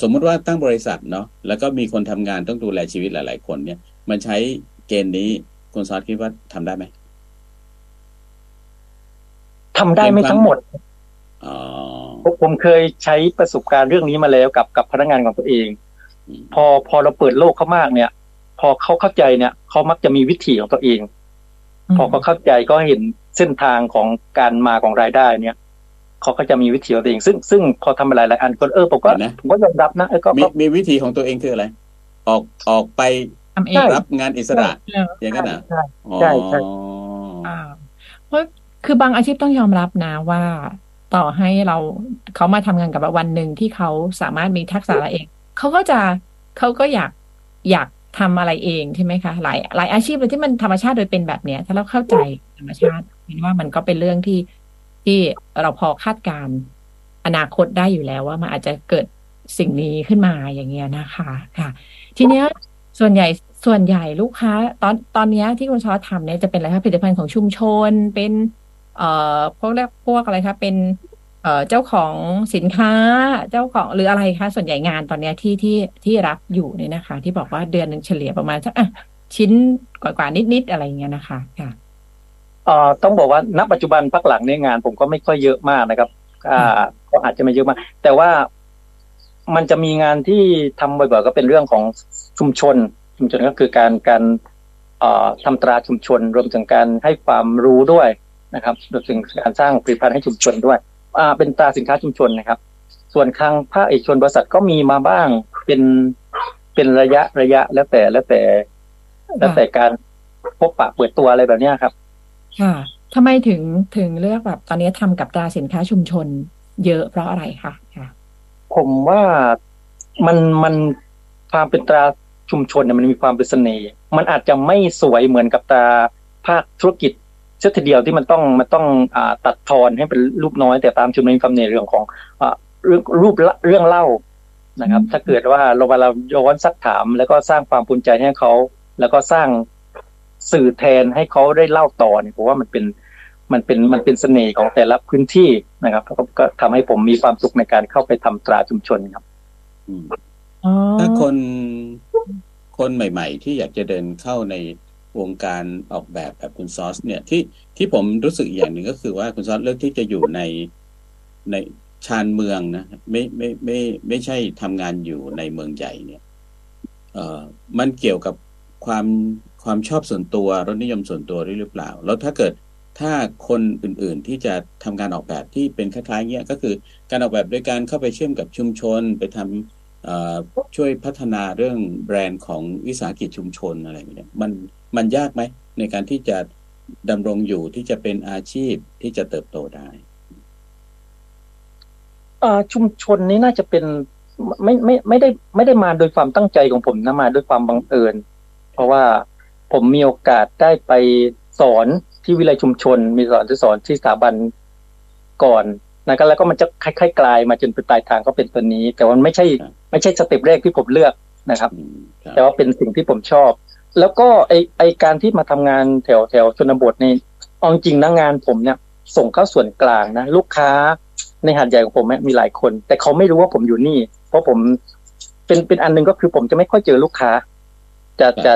สมมุติว่าตั้งบริษัทเนาะแล้วก็มีคนทำงานต้องดูแลชีวิตหลาย ๆ คนเนี่ย มันใช้เกณฑ์นี้คุณซอสคิดว่าทำได้ไหมทำได้ไม่ทั้งหมดอ๋อ ผมผมเคยใช้ประสบการณ์เรื่องนี้มาแล้วกับกับพนักงานของตัวเองอืมพอพอเราเปิดโลกเขามากเนี่ย พอเขาเข้าใจเนี่ยเขามักจะมีวิถีของตัวเอง พอเขาเข้าใจก็เห็นเส้นทางของการมาของรายได้เนี่ยเขาก็จะมีวิถีของตัวเอง ซึ่งซึ่งพอทำหลายหลายๆอันก็เออผมก็เห็นไหมผมก็ยอมรับนะเออก็มีก็มีวิธีของตัวเองคืออะไร ออกออกไปทำเองใช่รับงานอิสระเอออย่างนั้นนะใช่ใช่ใช่อ่าเพราะคือบางอาชีพต้องยอมรับนะว่า ต่อให้เราเขามาทำงานกับเราวันหนึ่งที่เขาสามารถมีทักษะอะไรเอง เขาก็จะเขาก็อยากอยากทำอะไรเองใช่ไหมคะ หลายหลายอาชีพเลยที่มันธรรมชาติโดยเป็นแบบเนี้ย ถ้าเราเข้าใจธรรมชาติเห็นว่ามันก็เป็นเรื่องที่ที่เราพอคาดการณ์อนาคตได้อยู่แล้วว่ามันอาจจะเกิดสิ่งนี้ขึ้นมาอย่างเงี้ยนะคะค่ะ ทีเนี้ยส่วนใหญ่ส่วนใหญ่ลูกค้า ตอนตอนเนี้ยที่คุณชอทำเนี่ยจะเป็นอะไรคะผลิตภัณฑ์ของชุมชนเป็น เอ่อพวกเรียกพวกอะไรคะเป็นเอ่อเจ้าของสินค้าเจ้าของหรืออะไรคะส่วนใหญ่งานตอนเนี้ยที่ที่ที่รับอยู่เนี่ยนะคะ ที่บอกว่าเดือนหนึ่งเฉลี่ยประมาณสักอะชิ้นกว่าๆนิดๆอะไรอย่างเงี้ยนะคะค่ะเอ่อต้องบอกว่าณปัจจุบันพักหลังในยงาน ผมก็ไม่ค่อยเยอะมากนะครับ อ่าก็อาจจะไม่เยอะมาก แต่ว่ามันจะมีงานที่ทำบ่อยๆก็เป็นเรื่องของชุมชน ชุมชนก็คือการการเอ่อทำตราชุมชน รวมถึงการให้ความรู้ด้วย นะครับรวมถึงการสร้างผลิตภัณฑ์ให้ชุมชนด้วยอ่าเป็นตราสินค้าชุมชนนะครับ ส่วนทางภาคเอกชนบริษัทก็มีมาบ้างเป็นเป็นระยะระยะแล้วแต่แล้วแต่ แล้วแต่การพบปะเปิดตัวอะไรแบบเนี้ยครับ ค่ะทำไมถึงถึงเลือกแบบตอนนี้ทำกับตราสินค้าชุมชน เยอะเพราะอะไรคะค่ะผมว่ามันมันความเป็นตราชุมชนเนี่ยมันมีความเป็นเสน่ห์มันอาจจะไม่สวยเหมือนกับตราภาคธุรกิจ เสียทีเดียวที่มันต้องมันต้องอ่าตัดทอนให้เป็นรูปน้อย แต่ตามชุมชนมีความเน่ห์เรื่องของอ่าเรื่องรูปละเรื่องเล่านะครับอืมถ้าเกิดว่าเราเวลาย้อนซักถาม แล้วก็สร้างความภูมิใจให้เขา แล้วก็สร้างสื่อแทนให้เขาได้เล่าต่อเนี่ยผมว่ามันเป็นมันเป็นมันเป็นเสน่ห์ของแต่ละพื้นที่นะครับแล้วก็ก็ทำให้ผมมีความสุขในการเข้าไปทำตราชุมชนครับอืมอ๋อถ้าคนคนใหม่ ๆ ที่อยากจะเดินเข้าใน วงการออกแบบแบบคุณซอส เนี่ยที่ที่ผมรู้สึกอย่างหนึ่งก็คือว่าคุณซอสเลือกที่จะอยู่ในในชานเมืองนะไม่ไม่ไม่ไม่ใช่ทำงานอยู่ในเมืองใหญ่เนี่ย เอ่อมันเกี่ยวกับความความชอบส่วนตัวรสนิยมส่วนตัวด้วยหรือเปล่า แล้วถ้าเกิดถ้าคนอื่นๆที่จะทำการออกแบบที่เป็นคล้ายๆเงี้ยก็คือการออกแบบโดยการเข้าไปเชื่อมกับชุมชน ไปทำเอ่อ ช่วยพัฒนาเรื่องแบรนด์ของวิสาหกิจชุมชนอะไรแบบเนี้ยมันมันยากไหมในการที่จะดำรงอยู่ที่จะเป็นอาชีพที่จะเติบโตได้ชุมชนนี้น่าจะเป็นไม่ไม่ไม่ได้ไม่ได้มาโดยความตั้งใจของผมนะมาด้วยความบังเอิญ เพราะว่าผมมีโอกาสได้ไปสอนที่วิเลยชุมชน มีสอนที่สอนที่สถาบันก่อน นะครับแล้วก็มันจะคล้ายๆกลายมาจนเป็นปลายทางก็เป็นตัวนี้ แต่มันไม่ใช่ครับไม่ใช่สเต็ปแรกที่ผมเลือกนะครับอืมครับ แต่ว่าเป็นสิ่งที่ผมชอบ แล้วก็ไอไอการที่มาทำงานแถวแถวชนบทในเอาจริงนะงานผมเนี่ย ส่งเข้าส่วนกลางนะ ลูกค้าในหาดใหญ่ของผมเนี่ยมีหลายคน แต่เขาไม่รู้ว่าผมอยู่นี่ เพราะผมเป็นเป็นอันหนึงก็คือผมจะไม่ค่อยเจอลูกค้า จะจะ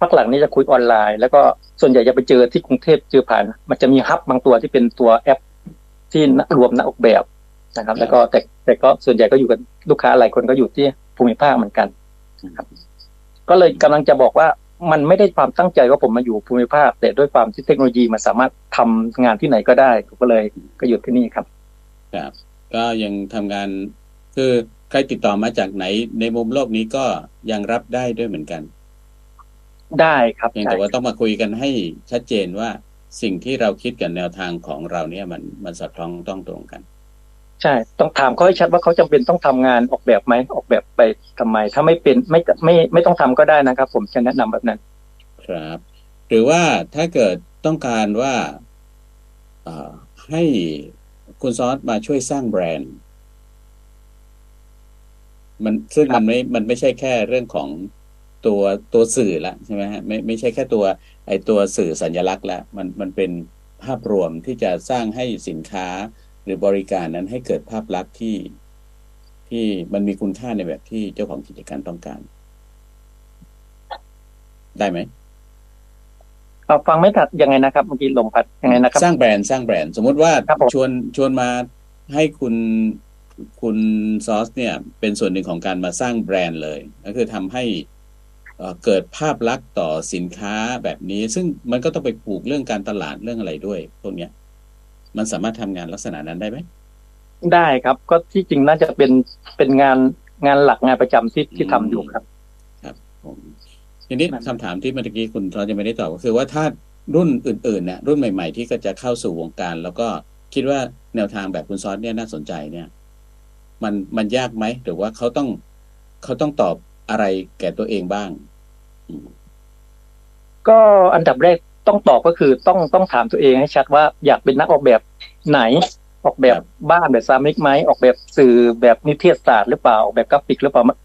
พักหลังนี้จะคุยออนไลน์ แล้วก็ส่วนใหญ่จะไปเจอที่กรุงเทพเจอผ่าน มันจะมีฮับบางตัวที่เป็นตัวแอป ที่รวมนักออกแบบนะครับ แล้วก็แต่แต่ก็ส่วนใหญ่ก็อยู่กับลูกค้าหลายคนก็อยู่ที่ภูมิภาคเหมือนกันก็เลยกำลังจะบอกว่ามันไม่ได้ความตั้งใจว่าผมมาอยู่ภูมิภาค แต่ด้วยความที่เทคโนโลยีมันสามารถทำงานที่ไหนก็ได้ผมก็เลยก็อยู่ที่นี่ครับ ครับ ก็ยังทำงานคือใครติดต่อมาจากไหนในมุมโลกนี้ก็ยังรับได้ด้วยเหมือนกัน ได้ครับเพียงใช่แต่ว่าต้องมาคุยกันให้ชัดเจนว่า สิ่งที่เราคิดกับแนวทางของเราเนี่ยมันมันสอดคล้องต้องตรงกัน ใช่ ต้องถามเขาให้ชัดว่าเขาจำเป็นต้องทำงานออกแบบไหมออกแบบไปทำไม ถ้าไม่เป็นไม่ไม่ไม่ต้องทำก็ได้นะครับ ผมจะแนะนำแบบนั้น ครับ หรือว่าถ้าเกิดต้องการว่าเอ่อให้คุณซอสมาช่วยสร้างแบรนด์ มันซึ่งครับมันไม่มันไม่ใช่แค่เรื่องของ ตัวตัวสื่อละใช่ไหมฮะไม่ไม่ใช่แค่ตัวไอตัวสื่อสัญลักษณ์ละมันมันเป็นภาพรวมที่จะสร้างให้สินค้าหรือบริการนั้นให้เกิดภาพลักษณ์ที่ ที่มันมีคุณค่าในแบบที่เจ้าของกิจการต้องการ ได้ไหมเอาฟังไม่ตัดยังไงนะครับเมื่อกี้ลมพัดยังไงนะครับ สร้างแบรนด์สร้างแบรนด์สมมุติว่าครับผมชวนชวนมาให้คุณคุณซอสเนี่ย เป็นส่วนหนึ่งของการมาสร้างแบรนด์เลย ก็คือทำให้ เอ่อเกิดภาพลักษณ์ต่อสินค้าแบบนี้ ซึ่งมันก็ต้องไปผูกเรื่องการตลาดเรื่องอะไรด้วยพวกเนี้ย มันสามารถทำงานลักษณะนั้นได้ไหมได้ครับ ก็ที่จริงน่าจะเป็นเป็นงานงานหลักงานประจำที่ที่ทำอยู่ครับ ครับผมทีนี้คำถามที่เมื่อกี้คุณซอสยังไม่ได้ตอบก็คือว่าถ้ารุ่นอื่นๆเนี่ยรุ่นใหม่ๆ ที่ก็จะเข้าสู่วงการ แล้วก็คิดว่าแนวทางแบบคุณซอสเนี่ยน่าสนใจเนี่ย มันมันยากไหมหรือว่าเขาต้องเขาต้องตอบ อะไรแก่ตัวเองบ้างอืมก็อันดับแรกต้องตอบก็คือต้องต้องถามตัวเองให้ชัดว่าอยากเป็นนักออกแบบไหน ออกแบบบ้านแบบซามิกไหมออกแบบสื่อแบบนิเทศศาสตร์หรือเปล่าออกแบบกราฟิกหรือเปล่ามัน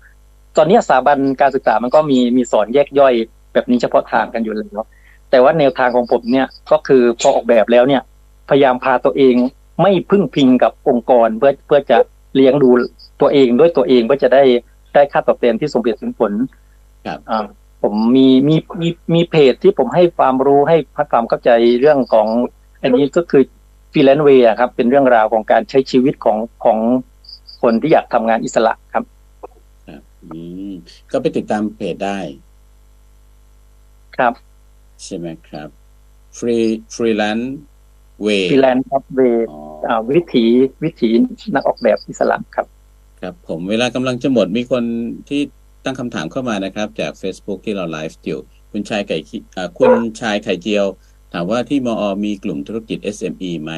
ตอนนี้สถาบันการศึกษามันก็มีมีสอนแยกย่อย แบบนี้เฉพาะทางกันอยู่แล้วแต่ว่าแนวทางของผมเนี่ยก็คือพอออกแบบแล้วเนี่ย พยายามพาตัวเองไม่พึ่งพิงกับองค์กรเพื่อเพื่อจะเลี้ยงดูตัวเองด้วยตัวเองเพื่อจะได้ ได้ค่าตอบแทนที่สมเหตุสมผลครับอ่าผมมีมีมีมีเพจที่ผมให้ความรู้ให้ความเข้าใจเรื่องของ อันนี้ก็คือ Freelance Way ครับ เป็นเรื่องราวของการใช้ชีวิตของของคนที่อยากทำงานอิสระครับครับอืมก็ไปติดตามเพจได้ ครับ ใช่ไหมครับ free Freelance Way Freelance ครับ Way อ๋ออ่าวิถีวิถีนักออกแบบอิสระครับ ครับผมเวลากำลังจะหมดมีคนที่ตั้งคำถามเข้ามานะครับ จาก Facebook ที่เราไลฟ์อยู่คุณชายไก่ขี้อ่าคุณชายไข่เจียว ถามว่าที่มอ มีกลุ่มธุรกิจ SME ไหม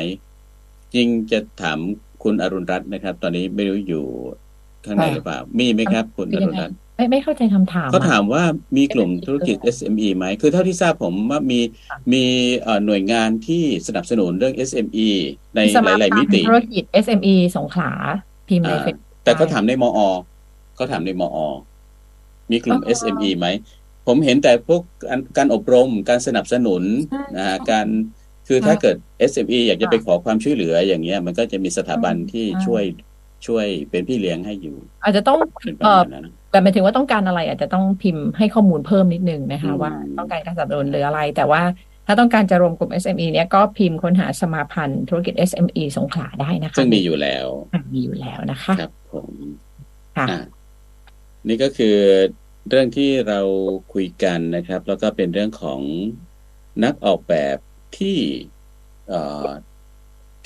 จริงจะถามคุณอรุณรัตน์นะครับ ตอนนี้ไม่รู้อยู่ข้างในหรือเปล่า มีไหมครับ คุณอรุณรัตน์ไม่ไม่เข้าใจคำถามเขาอะถามว่ามีกลุ่มธุรกิจ SME ไหมคือเท่าที่ทราบผมว่ามีมีเอ่อหน่วยงานที่สนับสนุนเรื่อง SME ในสหมาลายๆพัมินติธ์ธุรกิจ SME สงขลาพิมพ์ในอ่าเฟซ แต่เขาถามในมอเขาถามในมอ มีกลุ่มอ๋อ SME ไหม ผมเห็นแต่พวกการการอบรมการสนับสนุนใช่นะฮะการคือค่ะถ้าเกิด SME อยากจะค่ะไปขอความช่วยเหลืออย่างเงี้ย มันก็จะมีสถาบันอืมที่ใช่ช่วยช่วยเป็นพี่เลี้ยงให้อยู่ อาจจะต้องเป็นประเอ่อมาณนั้นนะแต่หมายถึงว่าต้องการอะไร อาจจะต้องพิมพ์ให้ข้อมูลเพิ่มนิดนึงนะคะอืมว่าต้องการการสนับสนุนหรืออะไร แต่ว่า ถ้าต้องการจะรวมกลุ่ม SME เนี้ยก็พิมพ์ค้นหาสมาพันธ์ธุรกิจ SME สงขลาได้นะคะซึ่งมีอยู่แล้วอะมีอยู่แล้วนะคะครับผมค่ะอะนี่ก็คือเรื่องที่เราคุยกันนะครับ แล้วก็เป็นเรื่องของนักออกแบบที่เอ่อ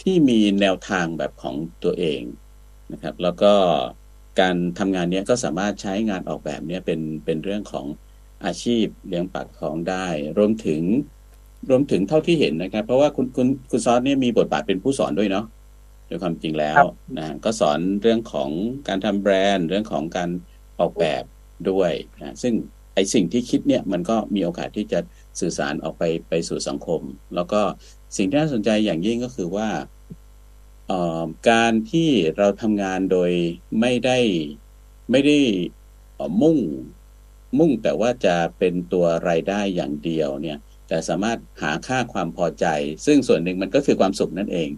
ที่มีแนวทางแบบของตัวเองนะครับ แล้วก็การทำงานเนี้ยก็สามารถใช้งานออกแบบเนี้ยเป็นเป็นเรื่องของอาชีพเลี้ยงปากท้องได้ รวมถึง รวมถึงเท่าที่เห็นนะครับ เพราะว่าคุณคุณคุณซอสเนี่ยมีบทบาทเป็นผู้สอนด้วยเนาะโดยความจริงแล้วครับนะก็สอนเรื่องของการทำแบรนด์ เรื่องของการออกแบบด้วยนะซึ่งไอสิ่งที่คิดเนี่ยมันก็มีโอกาสที่จะสื่อสารออกไปไปสู่สังคม แล้วก็สิ่งที่น่าสนใจอย่างยิ่งก็คือว่าเอ่อการที่เราทำงานโดยไม่ได้ไม่ได้เอ่อมุ่งมุ่งแต่ว่าจะเป็นตัวรายได้อย่างเดียวเนี่ย แต่สามารถหาค่าความพอใจ ซึ่งส่วนหนึ่งมันก็คือความสุขนั่นเอง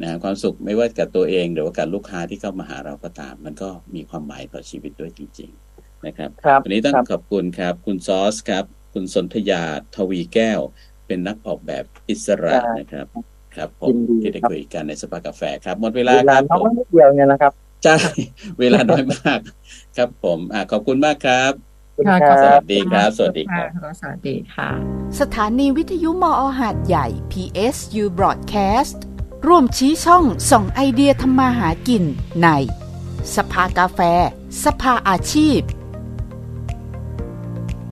นะฮะความสุขไม่ว่ากับตัวเองหรือว่ากับลูกค้าที่เข้ามาหาเราก็ตาม มันก็มีความหมายต่อชีวิตด้วยจริง ๆ นะครับครับวันนี้ต้องครับขอบคุณครับ คุณซอสครับ คุณสนธยาทวีแก้ว เป็นนักออกแบบอิสระนะครับครับผมยินดีที่ได้ครับคุยกันในสภากาแฟครับหมดเวเวลาคลารับน้อผมยนิดเดียวเนี่ยนะครับใช่เวลาน้อยมาก ครับผมอะขอบคุณมากครับ ค่ะครัสบวัสดีครับ สวัสดีครับ ค่ะสวัสดีค่ะ สถานีวิทยุมอหาดใหญ่ PSU Broadcast ร่วมชี้ช่องส่องไอเดียทำมาหากินใน สภากาแฟ สภาอาชีพ